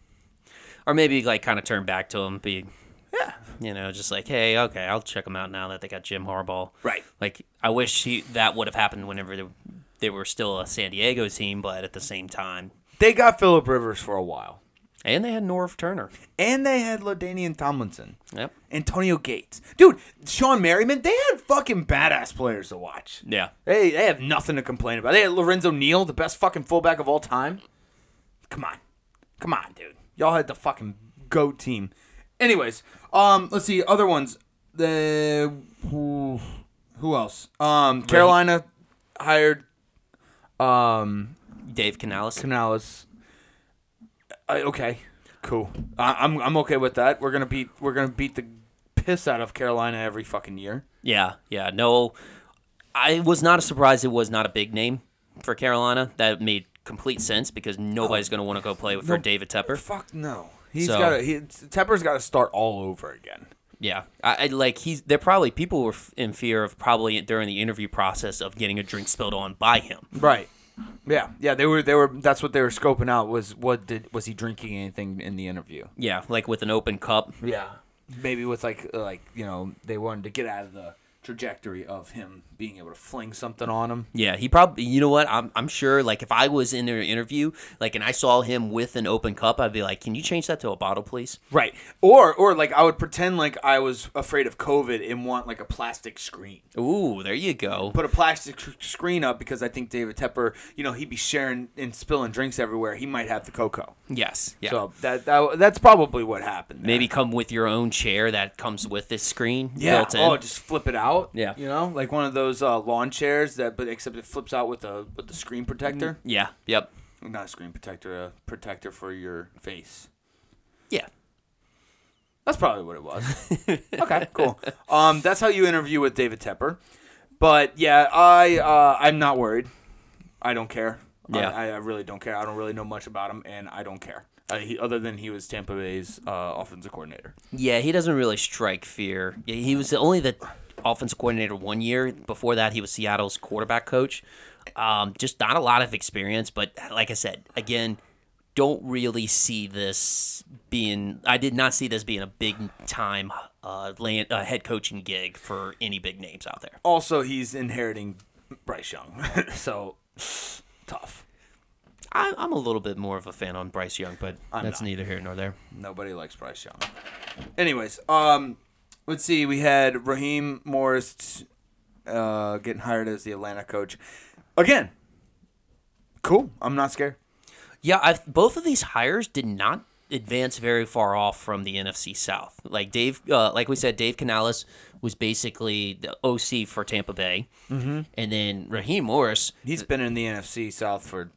or maybe like kind of turn back to him, be Yeah. you know, just like, hey, okay, I'll check them out now that they got Jim Harbaugh. Right. Like, I wish he, that would have happened whenever they, they were still a San Diego team, but at the same time, They got Philip Rivers for a while. and they had Norv Turner. And they had LaDainian Tomlinson. Yep. Antonio Gates. Dude, Shawne Merriman, they had fucking badass players to watch. Yeah. They they have nothing to complain about. They had Lorenzo Neal, the best fucking fullback of all time. Come on. Come on, dude. Y'all had the fucking GOAT team. Anyways, um, let's see, other ones. The who, who else? Um Carolina hired um Dave Canales. Canales. Uh, okay, cool. I, I'm I'm okay with that. We're gonna beat we're gonna beat the piss out of Carolina every fucking year. Yeah, yeah. No, I was not surprised it was not a big name for Carolina. That made complete sense because nobody's going to want to go play for No. David Tepper. Fuck no. He's So- got to. He, Tepper's got to start all over again. Yeah, I, I like he's. They're probably people were f- in fear of probably during the interview process of getting a drink spilled on by him. Right. Yeah, yeah. They were. They were. That's what they were scoping out. Was what did was he drinking anything in the interview? Yeah, like with an open cup. Yeah. Maybe with like like you know they wanted to get out of the trajectory of him being able to fling something on him. Yeah, he probably. You know what? I'm. I'm sure. Like if I was in an interview, like and I saw him with an open cup, I'd be like, "Can you change that to a bottle, please?" Right. Or or like I would pretend like I was afraid of COVID and want like a plastic screen. Ooh, there you go. Put a plastic screen up because I think David Tepper, you know, he'd be sharing and spilling drinks everywhere. He might have the cocoa. Yes. Yeah. So that, that that's probably what happened. there. Maybe come with your own chair that comes with this screen Yeah. built in. Oh, just flip it out. Yeah. You know, like one of those uh, lawn chairs that, but except it flips out with a with the screen protector. yeah. Yep. Not a screen protector, a protector for your face. Yeah. That's probably what it was. okay, cool. Um, that's how you interview with David Tepper. But yeah, I uh, I'm not worried. I don't care. Yeah. I, I really don't care. I don't really know much about him, and I don't care. Uh, he, other than he was Tampa Bay's uh, offensive coordinator. Yeah, he doesn't really strike fear. He was only the offensive coordinator one year. Before that, he was Seattle's quarterback coach. Um, just not a lot of experience, but like I said, again, don't really see this being. I did not see this being a big time uh, land, uh, head coaching gig for any big names out there. Also, he's inheriting Bryce Young, so tough. I, I'm a little bit more of a fan on Bryce Young, but I'm that's not. neither here nor there. Nobody likes Bryce Young. Anyways, um, let's see. We had Raheem Morris uh, getting hired as the Atlanta coach again. Cool. I'm not scared. Yeah, I've, both of these hires did not advance very far off from the NFC South. Like Dave, uh, like we said, Dave Canales was basically the OC for Tampa Bay, mm-hmm. and then Raheem Morris He's been in the NFC South for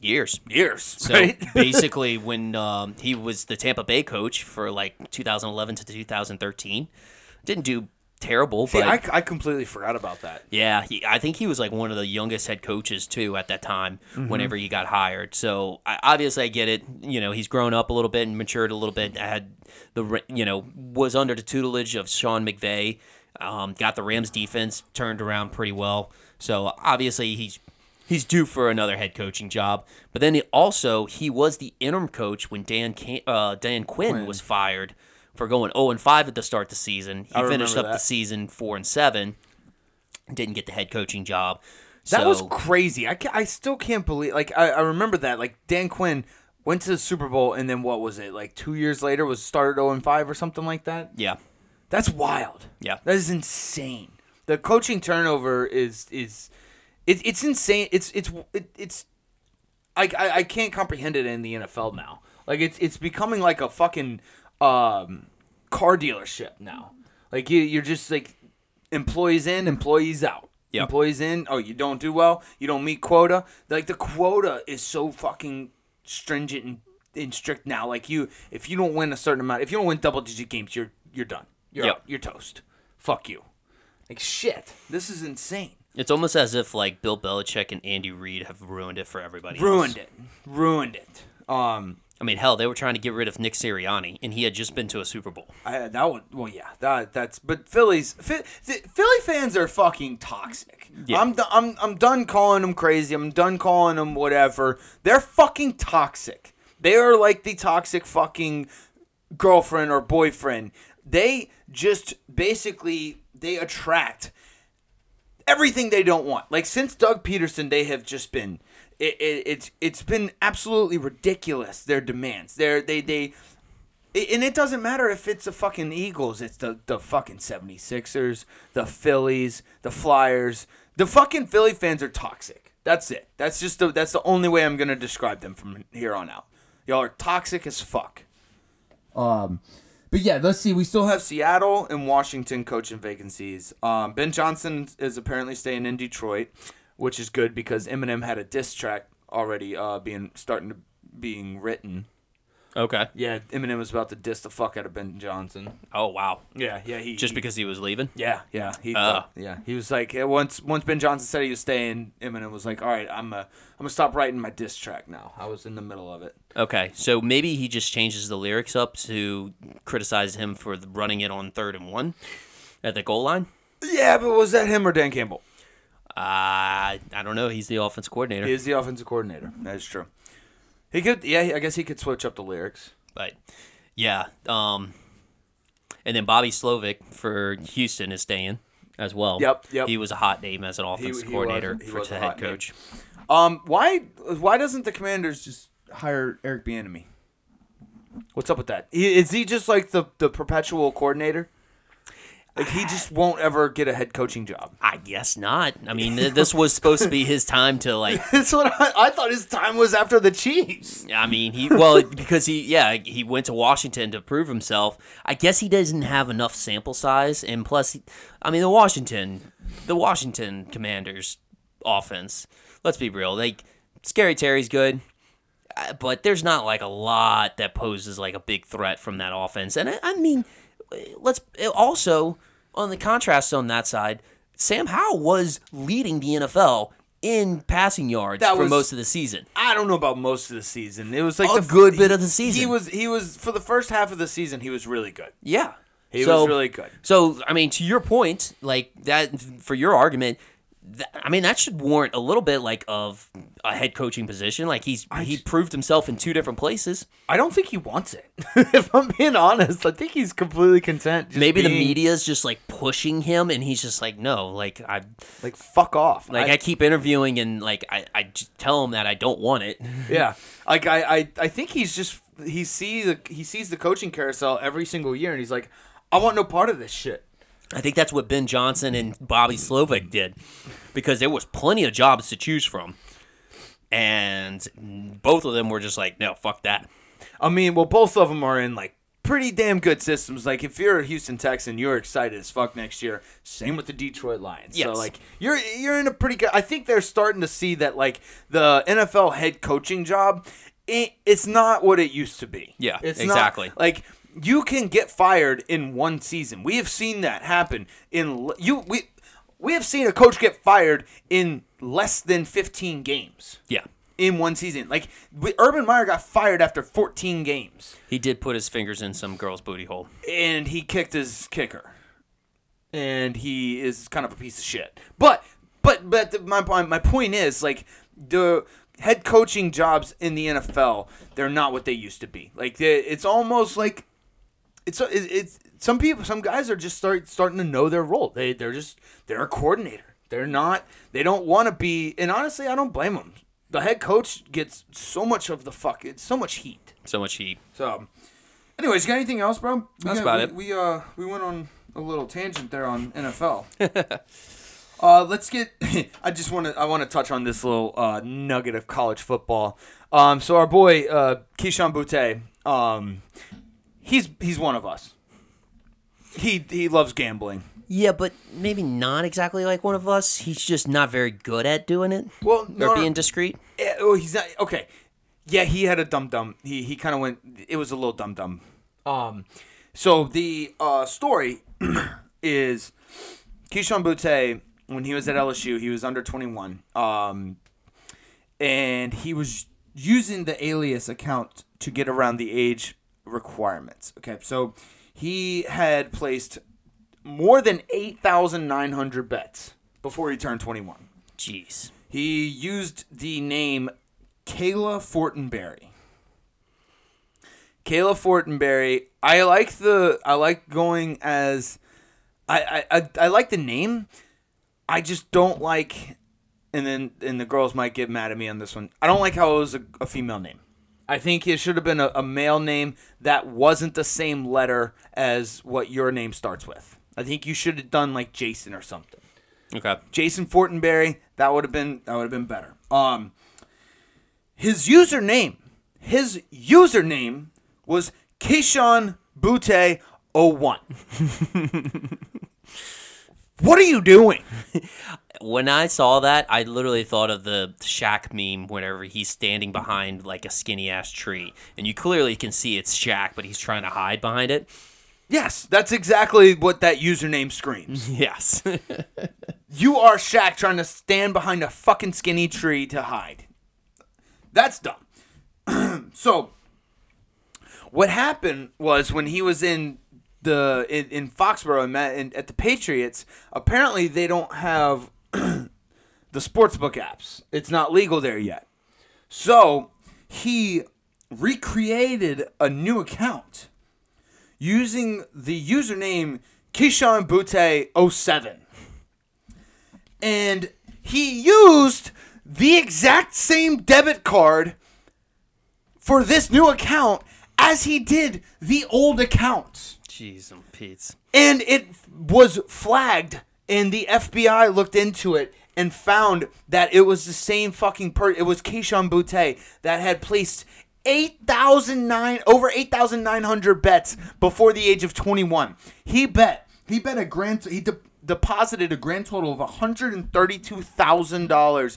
years. years. So right? basically, when um, he was the Tampa Bay coach for like 2011 to 2013, didn't do terrible, See, but I, I completely forgot about that. Yeah, he, I think he was like one of the youngest head coaches too at that time. Whenever he got hired, so I, obviously I get it. You know, he's grown up a little bit and matured a little bit. Had the you know was under the tutelage of Sean McVay. Um, got the Rams defense turned around pretty well. So obviously he's he's due for another head coaching job. But then he also he was the interim coach when Dan Can- uh, Dan Quinn. was fired for going 0 and 5 at the start of the season. He I finished up the season 4 and 7 didn't get the head coaching job. That so, was crazy. I, I still can't believe. Like I, I remember that. Like Dan Quinn went to the Super Bowl and then what was it? Like two years later was started 0 and 5 or something like that. yeah, That's wild. Yeah. That is insane. The coaching turnover is is it, it's insane. It's it's it, it's I, I I can't comprehend it in the NFL now. Like it's it's becoming like a fucking um car dealership now. Like you you're just like employees in, employees out. Yep. Employees in, oh you don't do well, you don't meet quota. Like the quota is so fucking stringent and, and strict now. Like you if you don't win a certain amount if you don't win double digit games, you're you're done. You're Yep. out. You're toast. Fuck you. Like shit. This is insane. it's almost as if like Bill Belichick and Andy Reid have ruined it for everybody. else. Ruined it. Ruined it. Um I mean, hell, they were trying to get rid of Nick Sirianni, and he had just been to a Super Bowl. I, that would well yeah that that's but Phillies Phi- Phi- Philly fans are fucking toxic. Yeah. I'm I'm I'm done calling them crazy. I'm done calling them whatever. They're fucking toxic. They are like the toxic fucking girlfriend or boyfriend. They just basically they attract everything they don't want. Like since Doug Pederson, they have just been it, it, it's it's been absolutely ridiculous their demands. They're they they and it doesn't matter if it's the fucking Eagles, it's the the fucking 76ers, the Phillies, the Flyers. The fucking Philly fans are toxic. That's it. That's just the that's the only way I'm going to describe them from here on out. Y'all are toxic as fuck. Um but yeah, let's see. We still have Seattle and Washington coaching vacancies. Um, ben Johnson is apparently staying in Detroit, which is good because Eminem had a diss track already uh, being starting to being written. Okay. Yeah, Eminem was about to diss the fuck out of Ben Johnson. Oh wow. Yeah, yeah, he Just he- because he was leaving. Yeah, yeah, he thought- yeah he was like once once Ben Johnson said he was staying, Eminem was like, all right, I'm uh, I'm gonna stop writing my diss track now. I was in the middle of it. Okay, so maybe he just changes the lyrics up to criticize him for running it on third and one at the goal line. Yeah, but was that him or Dan Campbell? Uh, I don't know. He's the offense coordinator. He is the offensive coordinator. That is true. He could, yeah, I guess he could switch up the lyrics. But yeah, um, and then Bobby Slowik for Houston is staying as well. Yep, yep. He was a hot name as an offensive he coordinator was- for the head hot name. coach. Um, why why doesn't the Commanders just hire Eric Bieniemy? What's up with that? Is He, he just like the the perpetual coordinator? Like he just won't ever get a head coaching job. I guess not. I mean, th- this was supposed to be his time to like. That's what I, I thought. His time was after the Chiefs. I mean, he well because he yeah he went to Washington to prove himself. I guess he doesn't have enough sample size, and plus, he- I mean the Washington, the Washington Commanders offense. Let's be real, like Scary Terry's good, uh, but there's not like a lot that poses like a big threat from that offense. And I, I mean, let's also on the contrast on that side, Sam Howell was leading the NFL in passing yards That for was- most of the season. I don't know about most of the season. It was like A the good bit of the season. He was he was for the first half of the season. He was really good. Yeah. He So- was really good. So, I mean, to your point, like that, for your argument, I mean, that should warrant a little bit like of a head coaching position. Like he's he proved himself in two different places. I don't think he wants it. if I'm being honest, I think he's completely content. just Maybe the being- media's just like pushing him, and he's just like, no, like I like fuck off. like I, keep interviewing, and like I I tell him that I don't want it. Yeah, like I, I, I think he's just he sees the he sees the coaching carousel every single year, and he's like, I want no part of this shit. I think that's what Ben Johnson and Bobby Slowik did, because there was plenty of jobs to choose from, and both of them were just like, no, fuck that. I mean, well, both of them are in like pretty damn good systems. Like if you're a Houston Texan, you're excited as fuck next year. Same with the Detroit Lions. So like you're you're in a pretty good. I think they're starting to see that like the NFL head coaching job, it, it's not what it used to be. Yeah, it's not- exactly. like you can get fired in one season. We have seen that happen in you we. We have seen a coach get fired in less than 15 games Yeah. in one season. Like Urban Meyer got fired after 14 games, He did put his fingers in some girl's booty hole. and he kicked his kicker, and he is kind of a piece of shit. But but but the, my point my point is like the head coaching jobs in the NFL they're not what they used to be. Like they, it's almost like it's it, it's some people some guys are just start starting to know their role. They they're just they're a coordinator. They're not they don't want to be and honestly I don't blame them. The head coach gets so much of the fuck it's so much heat. So much heat. So anyways, you got anything else, bro? We That's got- about we, it. We uh we went on a little tangent there on NFL. uh let's get I just want to I want to touch on this little uh nugget of college football. Um so our boy uh Kayshon Boutte um he's he's one of us. He he loves gambling. Yeah, but maybe not exactly like one of us. He's just not very good at doing it Well, no, no, being discreet. Eh, oh, he's not okay. Yeah, he had a dum dum. He he kind of went. It was a little dum dum. Um, so the uh, story is Kayshon Boutte when he was at LSU. He was under twenty one. Um, and he was using the alias account to get around the age requirements. Okay, so he had placed more than eight thousand nine hundred bets before he turned twenty one. Jeez. He used the name Kayla Fortenberry. Kayla Fortenberry. I like the. I like going as. I, I, I, I like the name. I just don't like. And then and the girls might get mad at me on this one. I don't like how it was a, a female name. I think it should have been a, a male name that wasn't the same letter as what your name starts with. I think you should have done like Jason or something. Okay. Jason Fortenberry. That would have been that would have been better. Um, his username, his username was Kayshon Boutte 01. what are you doing? When I saw that, I literally thought of the Shaq meme whenever he's standing behind like a skinny ass tree, and you clearly can see it's Shaq, but he's trying to hide behind it. Yes, that's exactly what that username screams. Yes. You are Shaq trying to stand behind a fucking skinny tree to hide. That's dumb. so, what happened was when he was in the in, in Foxborough and in, at the Patriots, apparently they don't have the sportsbook apps. It's not legal there yet. So he recreated a new account using the username Kayshon Boutte 07 and he used the exact same debit card for this new account as he did the old account. Jeez, and Pete's. And it was flagged, and the FBI looked into it and found that it was the same fucking per. It was Kayshon Boutte that had placed eight thousand nine over eight thousand nine hundred bets before the age of twenty one. He bet. He bet a grand. He de- deposited a grand total of one hundred and thirty two thousand dollars.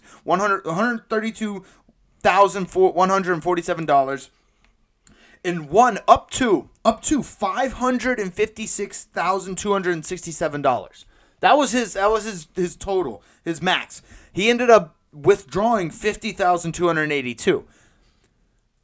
And forty seven dollars and won up to up to five hundred and fifty six thousand two hundred and sixty seven dollars. That was his that was his his total, his max. He ended up withdrawing fifty thousand two hundred eighty two.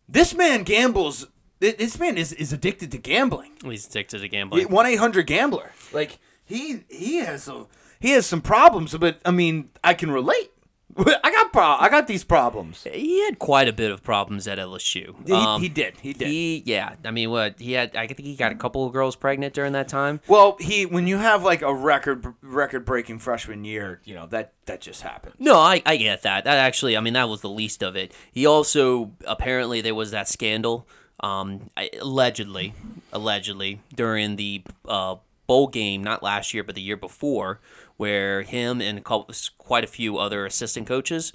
This man gambles. This man is, is addicted to gambling. Oh, he's addicted to gambling. One eight hundred gambler. Like he he has a, he has some problems, but I mean I can relate. I got pro- I got these problems. He had quite a bit of problems at LSU. He, Um, he did. He did. He, yeah. I mean, what he had? I think he got a couple of girls pregnant during that time. Well, he when you have like a record record breaking freshman year, you know that that just happened. No, I, I get that. That actually, I mean, that was the least of it. He also apparently there was that scandal, um, allegedly, allegedly during the uh, bowl game, not last year but the year before, where him and quite a few other assistant coaches.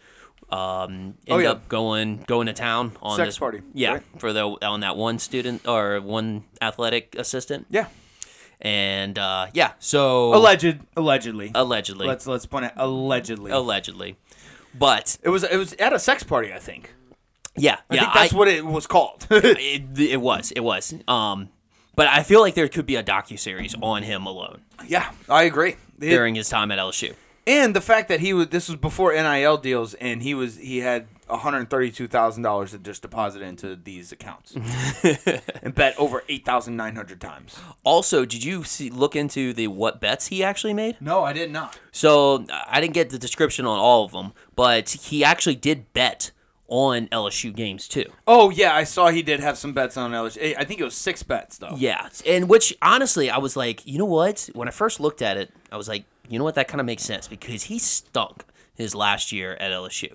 Um, end Oh, yeah. up going going to town on Sex this party, yeah, right? for the on that one student or one athletic assistant, Yeah, and uh, yeah, so alleged, allegedly. allegedly, let's let's point it allegedly. allegedly, but it was it was at a sex party, I think. yeah, I yeah, think that's what it was called. it, it was it was um but i feel like there could be a docu-series on him alone yeah, I agree. It- during his time at lsu and the fact that he was this was before NIL deals, and he was he had one hundred thirty two thousand dollars to just deposit into these accounts and bet over eight thousand nine hundred times. also did you see look into the what bets he actually made No, I did not. so i didn't get the description on all of them but he actually did bet on lsu games too Oh yeah, I saw he did have some bets on LSU. I think it was six bets though. yeah and which honestly i was like you know what when i first looked at it i was like you know what that kind of makes sense because he stunk his last year at lsu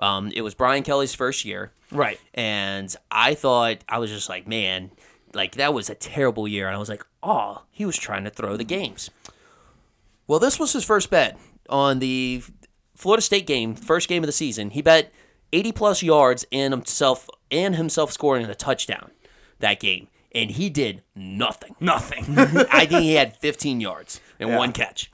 um, it was brian kelly's first year Right. And I thought, I was just like, man, like that was a terrible year. And I was like, oh, he was trying to throw the games. Well, this was his first bet on the Florida State game, first game of the season. He bet 80 plus yards and himself and himself scoring a touchdown that game. And he did nothing. Nothing. I think he had 15 yards and Yeah. one catch.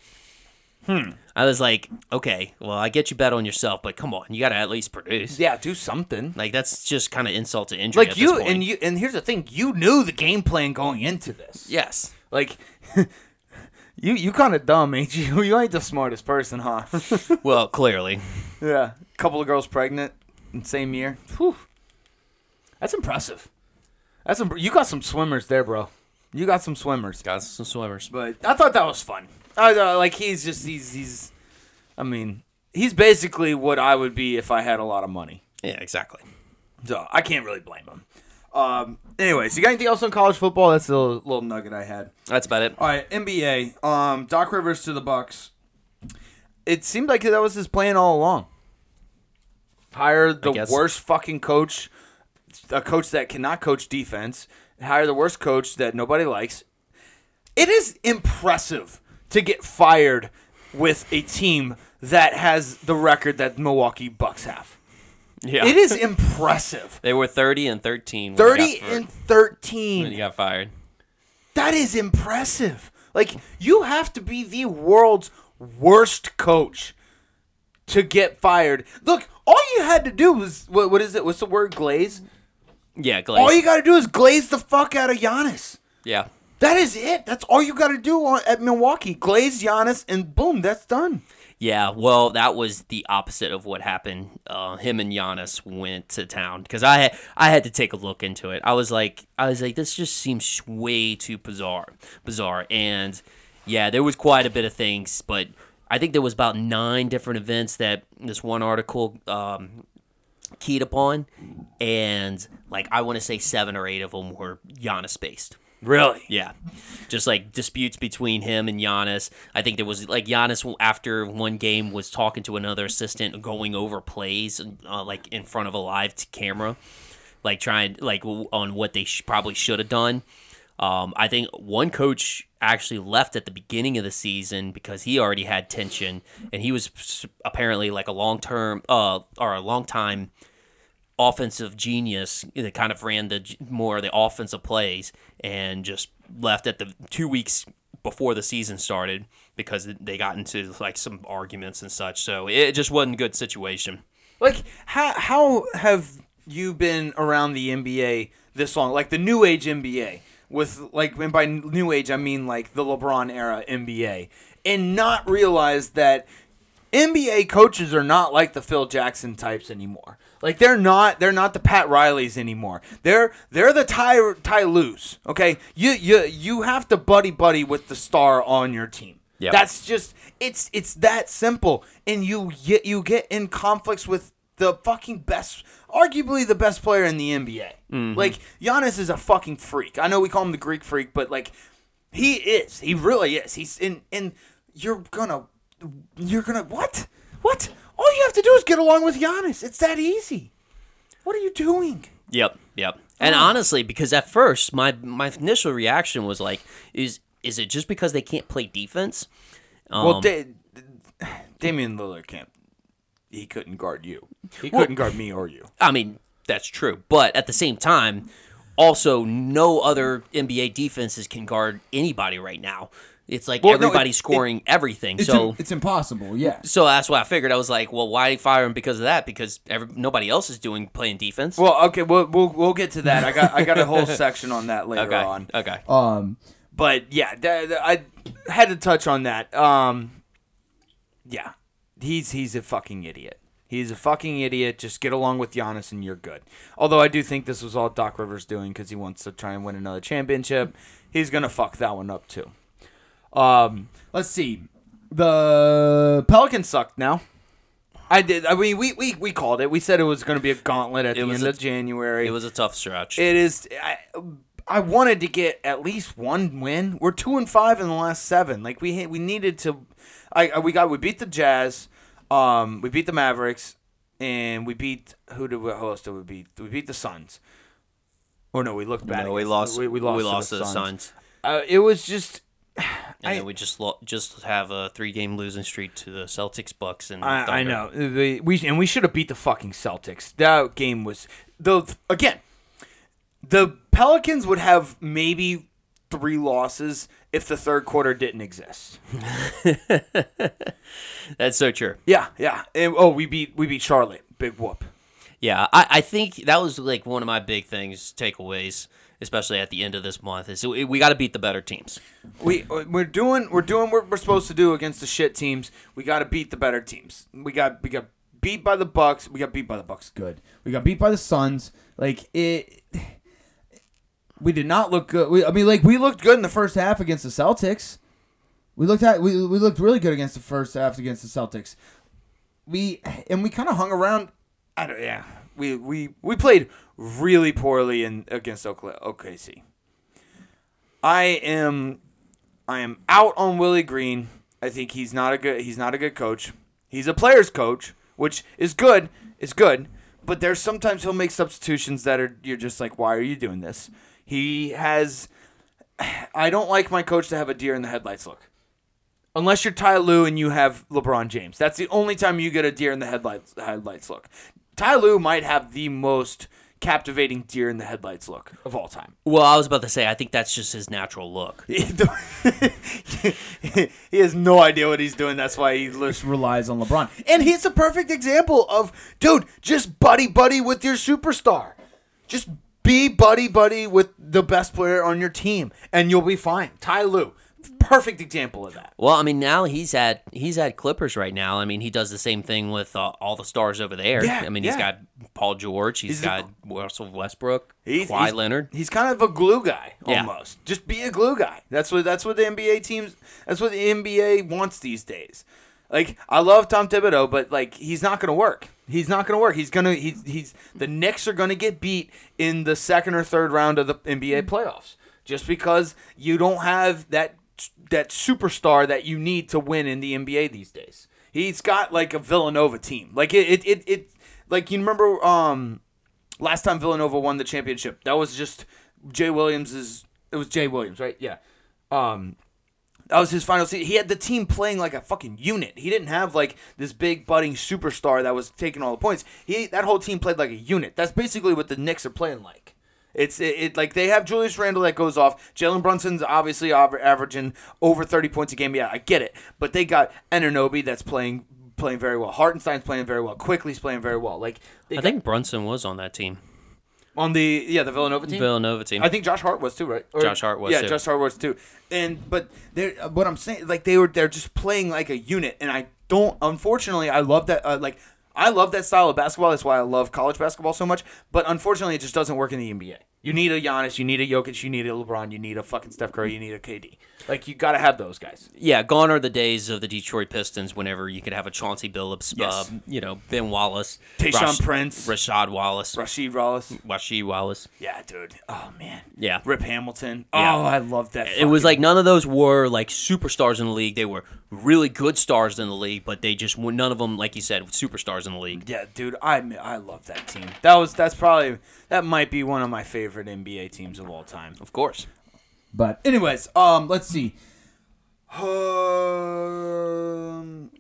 Hmm. I was like, okay, well, I get you bet on yourself, but come on, you got to at least produce. yeah, do something. Like that's just kind of insult to injury. Like at you this point. and you and here's the thing, you knew the game plan going into this. Yes. Like you you kind of dumb, ain't you? You ain't the smartest person, huh? Well, clearly. yeah. Couple of girls pregnant same year. Whew. That's impressive. That's imp- you got some swimmers there, bro. You got some swimmers. Got some swimmers. But I thought that was fun. I uh, like he's just he's he's I mean, he's basically what I would be if I had a lot of money. Yeah, exactly. So I can't really blame him. Um. Anyways, you got anything else on college football? That's the little, little nugget I had. That's about it. All right, NBA. Um, Doc Rivers to the Bucks. It seemed like that was his plan all along. Hire the worst fucking coach, a coach that cannot coach defense. Hire the worst coach that nobody likes. It is impressive to get fired with a team that has the record that Milwaukee Bucks have. Yeah. It is impressive. They were 30 and 13. 30 got and 13. when he got fired. That is impressive. Like you have to be the world's worst coach to get fired. Look, all you had to do was what, what is it? What's the word? Glaze. Yeah, Glaze. All you got to do is glaze the fuck out of Giannis. yeah. That is it. That's all you got to do on, at Milwaukee. Glaze Giannis, and boom, that's done. Yeah, well, that was the opposite of what happened. Uh, him and Giannis went to town because I had I had to take a look into it. I was like, I was like, this just seems way too bizarre, bizarre. And yeah, there was quite a bit of things, but I think there was about nine different events that this one article um, keyed upon, and like I want to say seven or eight of them were Giannis based. Really? Yeah, just like disputes between him and Giannis. I think there was like Giannis after one game was talking to another assistant, going over plays uh, like in front of a live camera, like trying like on what they sh- probably should have done. Um, I think one coach actually left at the beginning of the season because he already had tension, and he was apparently like a long term uh or a long time offensive genius that kind of ran the more of the offensive plays and just left at the two weeks before the season started because they got into like some arguments and such. So it just wasn't a good situation. Like how how have you been around the NBA this long? Like the new age NBA with like and by new age I mean like the LeBron era NBA and not realize that NBA coaches are not like the Phil Jackson types anymore. Like they're not they're not the Pat Rileys anymore. They're they're the Ty Ty Lues. Okay, you you you have to buddy buddy with the star on your team. Yep. That's just it's it's that simple. And you get you get in conflicts with the fucking best, arguably the best player in the NBA. Like Giannis is a fucking freak. I know we call him the Greek freak, but like he is. He really is. He's in and you're gonna you're gonna what? What? All you have to do is get along with Giannis. It's that easy. What are you doing? Yep, yep. And honestly, because at first my my initial reaction was like, is is it just because they can't play defense? Um, well, da- Damian Lillard can't. He couldn't guard you. He couldn't guard me or you. I mean, that's true. But at the same time, also no other NBA defenses can guard anybody right now. It's like Well, no, it- everybody's it- scoring everything. It's, so im- it's impossible. Yeah. so that's why I figured I was like, well, why fire him because of that? Because every, nobody else is doing playing defense. Well, okay, we'll, we'll we'll get to that. I got I got a whole section on that later okay. on. Okay. Um. But yeah, I had to touch on that. Um, yeah, he's he's a fucking idiot. He's a fucking idiot. Just get along with Giannis and you're good. Although I do think this was all Doc Rivers doing because he wants to try and win another championship. He's gonna fuck that one up too. Um, let's see. The Pelicans suck now. I did. I mean, we, we, we called it. We said it was going to be a gauntlet at It the end a- of January. It was a tough stretch. It is. I, I wanted to get at least one win. We're two and five in the last seven. Like we we needed to. I I- we got we beat the Jazz. Um, we beat the Mavericks, and we beat who did we, who else did we beat? We beat the Suns. Or no, we looked bad. no, we lost. We, we lost. to lost the to the Suns. Suns. Uh, it was just. And I- then we just lo- just have a three game losing streak to the Celtics, Bucks, and I, I know we, we and we should have beat the fucking Celtics. That game was though again. The Pelicans would have maybe three losses if the third quarter didn't exist. That's so true. Yeah, yeah. And, oh, we beat we beat Charlotte. Big whoop. Yeah, I, I think that was like one of my big things, takeaways, especially at the end of this month, is we, we got to beat the better teams. We we're doing we're doing what we're supposed to do against the shit teams. We got to beat the better teams. We got we got beat by the Bucks. We got beat by the Bucks. Good. We got beat by the Suns. Like it. We did not look good. We, I mean, like we looked good in the first half against the Celtics. We looked at we, we looked really good against the first half against the Celtics. We and we kind of hung around. I don't, yeah. we we we played really poorly in against OKC. I am I am out on Willie Green. I think he's not a good he's not a good coach. He's a player's coach, which is good. Is good, but there's sometimes he'll make substitutions that are you're just like, why are you doing this? He has. I don't like my coach to have a deer in the headlights look. Unless you're Ty Lue and you have LeBron James. That's the only time you get a deer in the headlights headlights look. Ty Lue might have the most captivating deer in the headlights look of all time. Well, I was about to say, I think that's just his natural look. he has no idea what he's doing. That's why he Just relies on LeBron. And he's a perfect example of, dude, just buddy buddy with your superstar. Just be buddy buddy with the best player on your team, and you'll be fine. Ty Lue, perfect example of that. Well, I mean, now he's at he's at Clippers right now. I mean, he does the same thing with uh, all the stars over there. Yeah, I mean, he's yeah. got Paul George, he's He's a- got Russell Westbrook, He's, Kawhi he's- Leonard. He's kind of a glue guy Yeah. almost. Just be a glue guy. That's what that's what the NBA teams. That's what the NBA wants these days. Like I love Tom Thibodeau, but like he's not gonna work. He's not gonna work. He's gonna he's he's the Knicks are gonna get beat in the second or third round of the NBA playoffs just because you don't have that that superstar that you need to win in the NBA these days. He's got like a Villanova team. Like it it it, it like you remember um last time Villanova won the championship. That was just Jay Williams's. It was Jay Williams, right? Yeah. Um, that was his final season. He had the team playing like a fucking unit. He didn't have like this big budding superstar that was taking all the points. He that whole team played like a unit. That's basically what the Knicks are playing like. It's it, it like they have Julius Randle that goes off. Jalen Brunson's obviously aver- averaging over thirty points a game. Yeah, I get it. But they got Anunoby that's playing playing very well. Hartenstein's playing very well. Quickley's playing very well. Like they I think Brunson was on that team, on the yeah the Villanova team. Villanova team. I think Josh Hart was too, right? Or- Josh Hart was, Yeah, too. Josh Hart was too. And but they're uh, what I'm saying, like they were they're just playing like a unit, and I don't. Unfortunately, I love that. Uh, like I love that style of basketball. That's why I love college basketball so much. But unfortunately, it just doesn't work in the NBA. You need a Giannis, you need a Jokic, you need a LeBron, you need a fucking Steph Curry, you need a KD. Like you got to have those guys. yeah, gone are the days of the Detroit Pistons. Whenever you could have a Chauncey Billups, Yes. uh, you know, Ben Wallace, Tayshaun Prince. Rashad Wallace, Rasheed Wallace. Rasheed Wallace. Yeah, dude. Oh man. Yeah. Rip Hamilton. Yeah. Oh, I love that. It was like none of those were like superstars in the league. They were really good stars in the league, but they just none of them, like you said, superstars in the league. Yeah, dude, I I love that team. That was that's probably that might be one of my favorite NBA teams of all time. Of course. But anyways, um, let's see. Um,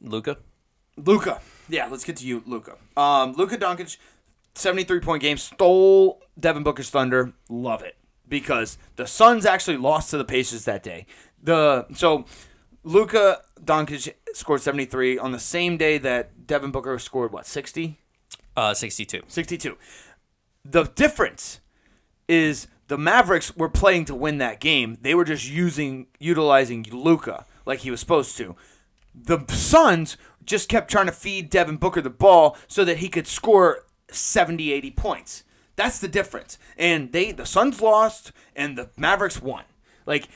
Luka. Luka. Yeah, let's get to you, Luka. Um, Luka Doncic, seventy-three point game, stole Devin Booker's thunder. Love it because the Suns actually lost to the Pacers that day. The so Luka Doncic scored seventy-three on the same day that Devin Booker scored what sixty. Uh, 62. 62. The difference is the Mavericks were playing to win that game. They were just using utilizing Luka like he was supposed to. The Suns just kept trying to feed Devin Booker the ball so that he could score 70, 80 points. That's the difference. And they the Suns lost and the Mavericks won. Like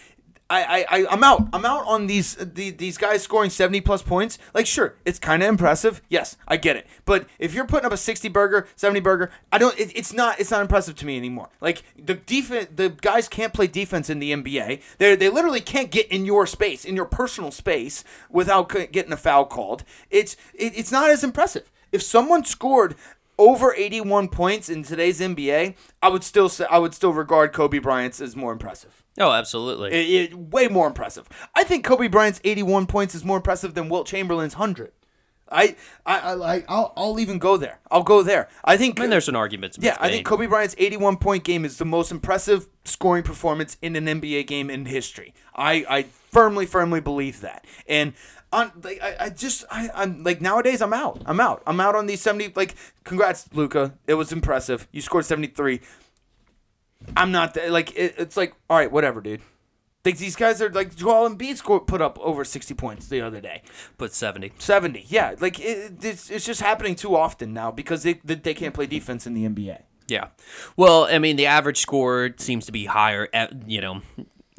I, I, I I'm out. I'm out on these the, these guys scoring 70 plus points. Like, sure, it's kind of impressive. Yes, I get it. But if you're putting up a 60 burger, 70 burger, I don't. It, it's not. It's not impressive to me anymore. Like the defense, the guys can't play defense in the NBA. They they literally can't get in your space, in your personal space, without getting a foul called. It's it, it's not as impressive. If someone scored over 81 points in today's NBA, I would still say I would still regard Kobe Bryant's as more impressive. Oh, absolutely. It, it- way more impressive. I think Kobe Bryant's 81 points is more impressive than Wilt Chamberlain's 100. I, I, I like. I'll, I'll even go there. I'll go there. I think. I mean, there's an argument to yeah, I think. Kobe Bryant's 81 point game is the most impressive scoring performance in an NBA game in history. I, I firmly, firmly believe that. And on, like, I, I just, I, I'm like nowadays, I'm out. I'm out. I'm out on these 70. Like, congrats, Luka. It was impressive. You scored 73. I'm not like it, it's like all right, whatever, dude. Like these guys are like Joel Embiid scored put up over 60 points the other day. Put 70. 70. Yeah, like it, it's, it's just happening too often now because they they they can't play defense in the NBA. Yeah. Well, I mean, the average score seems to be higher, at, you know,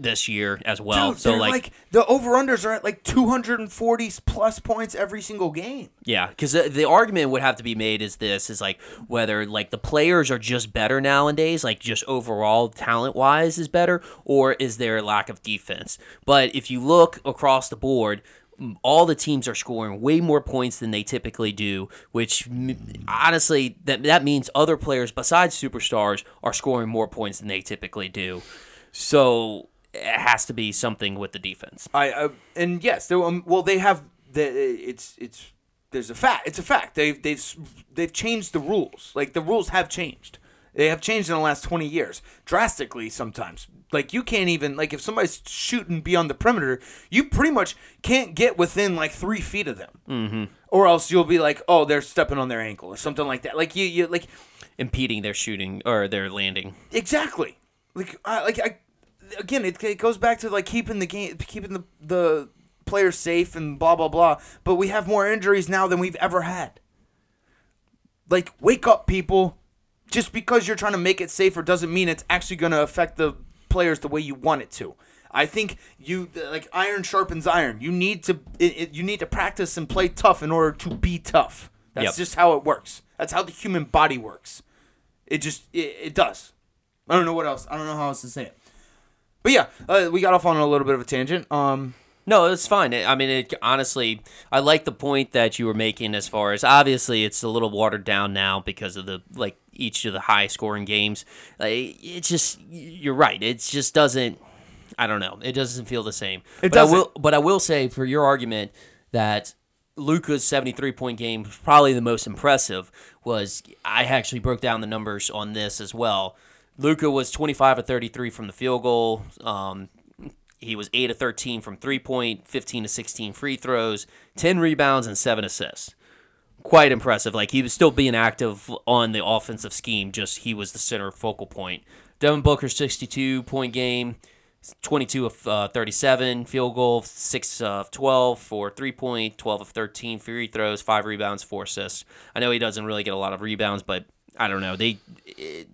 this year as well. Dude, so like, like, the over unders are at like 240 plus points every single game. yeah, because the, the argument would have to be made is this is like whether like the players are just better nowadays, like just overall talent wise is better, or is there a lack of defense? But if you look across the board. All the teams are scoring way more points than they typically do, which honestly, that that means other players besides superstars are scoring more points than they typically do. So it has to be something with the defense. I uh, and yes, um, well they have the it's it's there's a fact. It's a fact. They've they've they've changed the rules. Like the rules have changed. They have changed in the last 20 years drastically sometimes. Like you can't even like if somebody's shooting beyond the perimeter, you pretty much can't get within like 3 feet of them. Mm-hmm. Or else you'll be like, "Oh, they're stepping on their ankle" or something like that. Like you you like impeding their shooting or their landing. Exactly. Like, I, like I, again, it, it goes back to like keeping the game, keeping the the players safe and blah blah blah. But we have more injuries now than we've ever had. Like, wake up, people! Just because you're trying to make it safer doesn't mean it's actually going to affect the players the way you want it to. I think you like iron sharpens iron. You need to it, it- you need to practice and play tough in order to be tough. That's Yep. just how it works. That's how the human body works. It just it, it does. I don't know what else. I don't know how else to say it. But yeah, uh, we got off on a little bit of a tangent. Um, No, it's fine. I mean, it, honestly, I like the point that you were making as far as obviously it's a little watered down now because of the like each of the high scoring games. Like, it's just you're right. It just doesn't. I don't know. It doesn't feel the same. It but doesn't. will. But I will say for your argument that Luka's 73 point game was probably the most impressive was I actually broke down the numbers on this as well. Luka was 25 of 33 from the field goal. Um, he was 8 of 13 from three point, 15 to 16 free throws, 10 rebounds, and 7 assists. Quite impressive. Like he was still being active on the offensive scheme, just he was the center focal point. Devin Booker's 62 point game, 22 of uh, 37 field goal, 6 of 12 for three point, 12 of 13 free throws, 5 rebounds, 4 assists. I know he doesn't really get a lot of rebounds, but I don't know. They it,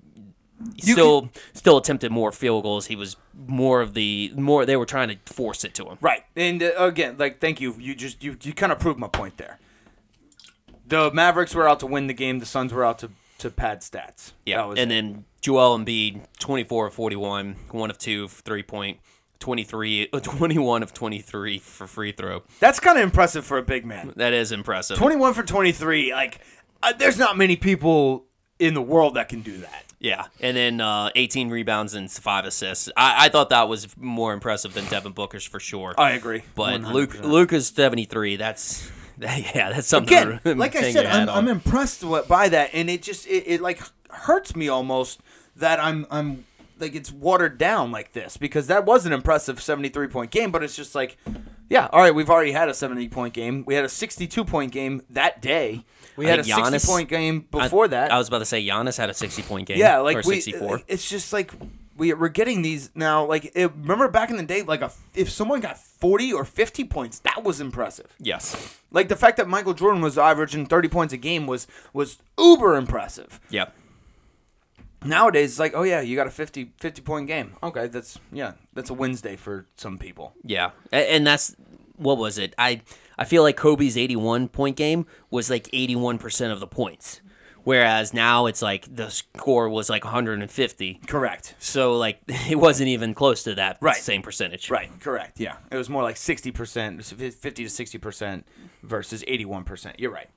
still still attempted more field goals. He was more of the more they were trying to force it to him. right, and uh, again, like, thank you. You just you you kind of proved my point there. The Mavericks were out to win the game. The Suns were out to to pad stats. Yeah, and it. then Joel Embiid, 24 of 41, 1 of 2 for 3 point, 23, uh, 21 of 23 for free throw. that's kind of impressive for a big man. That is impressive. 21 for 23. Like, uh, there's not many people in the world that can do that. Yeah, and then uh, 18 rebounds and 5 assists. I, I thought that was more impressive than Devin Booker's for sure. I agree. but 100%. Luke Luka's 73. That's yeah, that's something. again, to like I said, I'm. I'm impressed by that, and it just it, it like hurts me almost that I'm I'm like it's watered down like this because that was an impressive 73 point game, but it's just like, yeah, all right, we've already had a 70 point game, we had a 62 point game that day, we I had a think 60 Giannis- point game I- before that. I was about to say Giannis had a 60 point game. yeah, like we, 64. it's just like we we're getting these now. Like it, remember back in the day, like a if someone got 40 or 50 points, that was impressive. yes. Like the fact that Michael Jordan was averaging 30 points a game was was uber impressive. Yep. Nowadays it's like, oh yeah, you got a 50 50 point game. Okay, that's yeah, that's a Wednesday for some people. Yeah, and that's what was it? I I feel like Kobe's 81 point game was like 81 percent of the points, whereas now it's like the score was like 150. Correct. So like it wasn't even close to that Right. same percentage. Right, correct. Yeah. It was more like 60%, 50 to 60% versus 81%. You're right.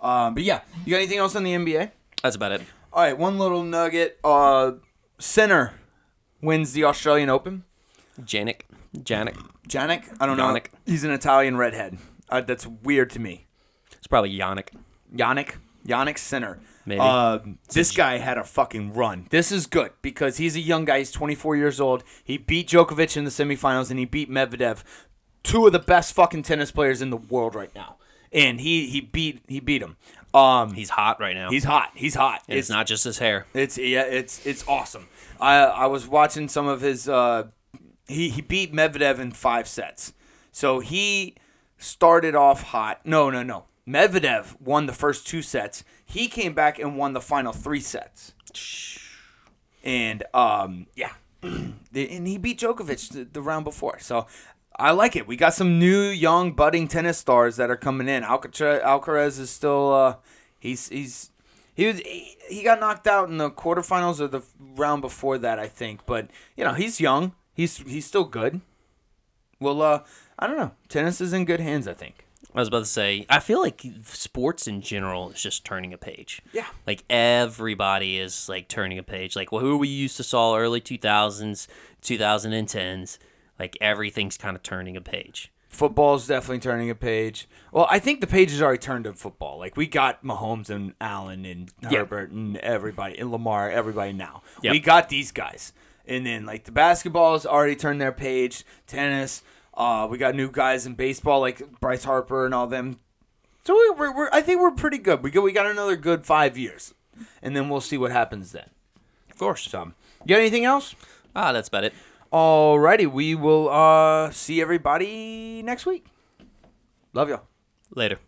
Um, but yeah, you got anything else on the NBA? That's about it. All right, one little nugget. Uh, Sinner wins the Australian Open. Jannik, Jannik. Jannik, I don't know. He's an Italian redhead. Uh, that's weird to me. It's probably Yannick. Yannick, Yannick Sinner. Maybe. Uh, this guy had a fucking run. This is good because he's a young guy. He's 24 years old. He beat Djokovic in the semifinals and he beat Medvedev, two of the best fucking tennis players in the world right now. And he he beat he beat him. Um, He's hot right now. he's hot. He's hot. And it's not just his hair. It's yeah, it's it's awesome. I I was watching some of his. Uh, he he beat Medvedev in five sets. So he started off hot. No, no, no. Medvedev won the first two sets. He came back and won the final three sets. And um, yeah, and he beat Djokovic the, the round before. So I like it. We got some new young budding tennis stars that are coming in. Alcaraz, is still uh, he's he's he was he, he got knocked out in the quarterfinals or the round before that, I think. But you know he's young. He's he's still good. Well, uh, I don't know. Tennis is in good hands, I think. I was about to say, I feel like sports in general is just turning a page. Yeah. Like everybody is like turning a page. Like well, who we used to saw early 2000s, 2010s, like everything's kind of turning a page. Football's definitely turning a page. Well, I think the page has already turned in football. Like we got Mahomes and Allen and Yeah. Herbert and everybody and Lamar, everybody now. Yep. We got these guys. And then like the basketball's already turned their page. Tennis, uh, we got new guys in baseball like Bryce Harper and all them. So we- we're, we're I think we're pretty good. We got we got another good five years, and then we'll see what happens then. Of course. Tom. you got anything else? Ah, that's about it. Alrighty, we will uh see everybody next week. Love y'all. Later.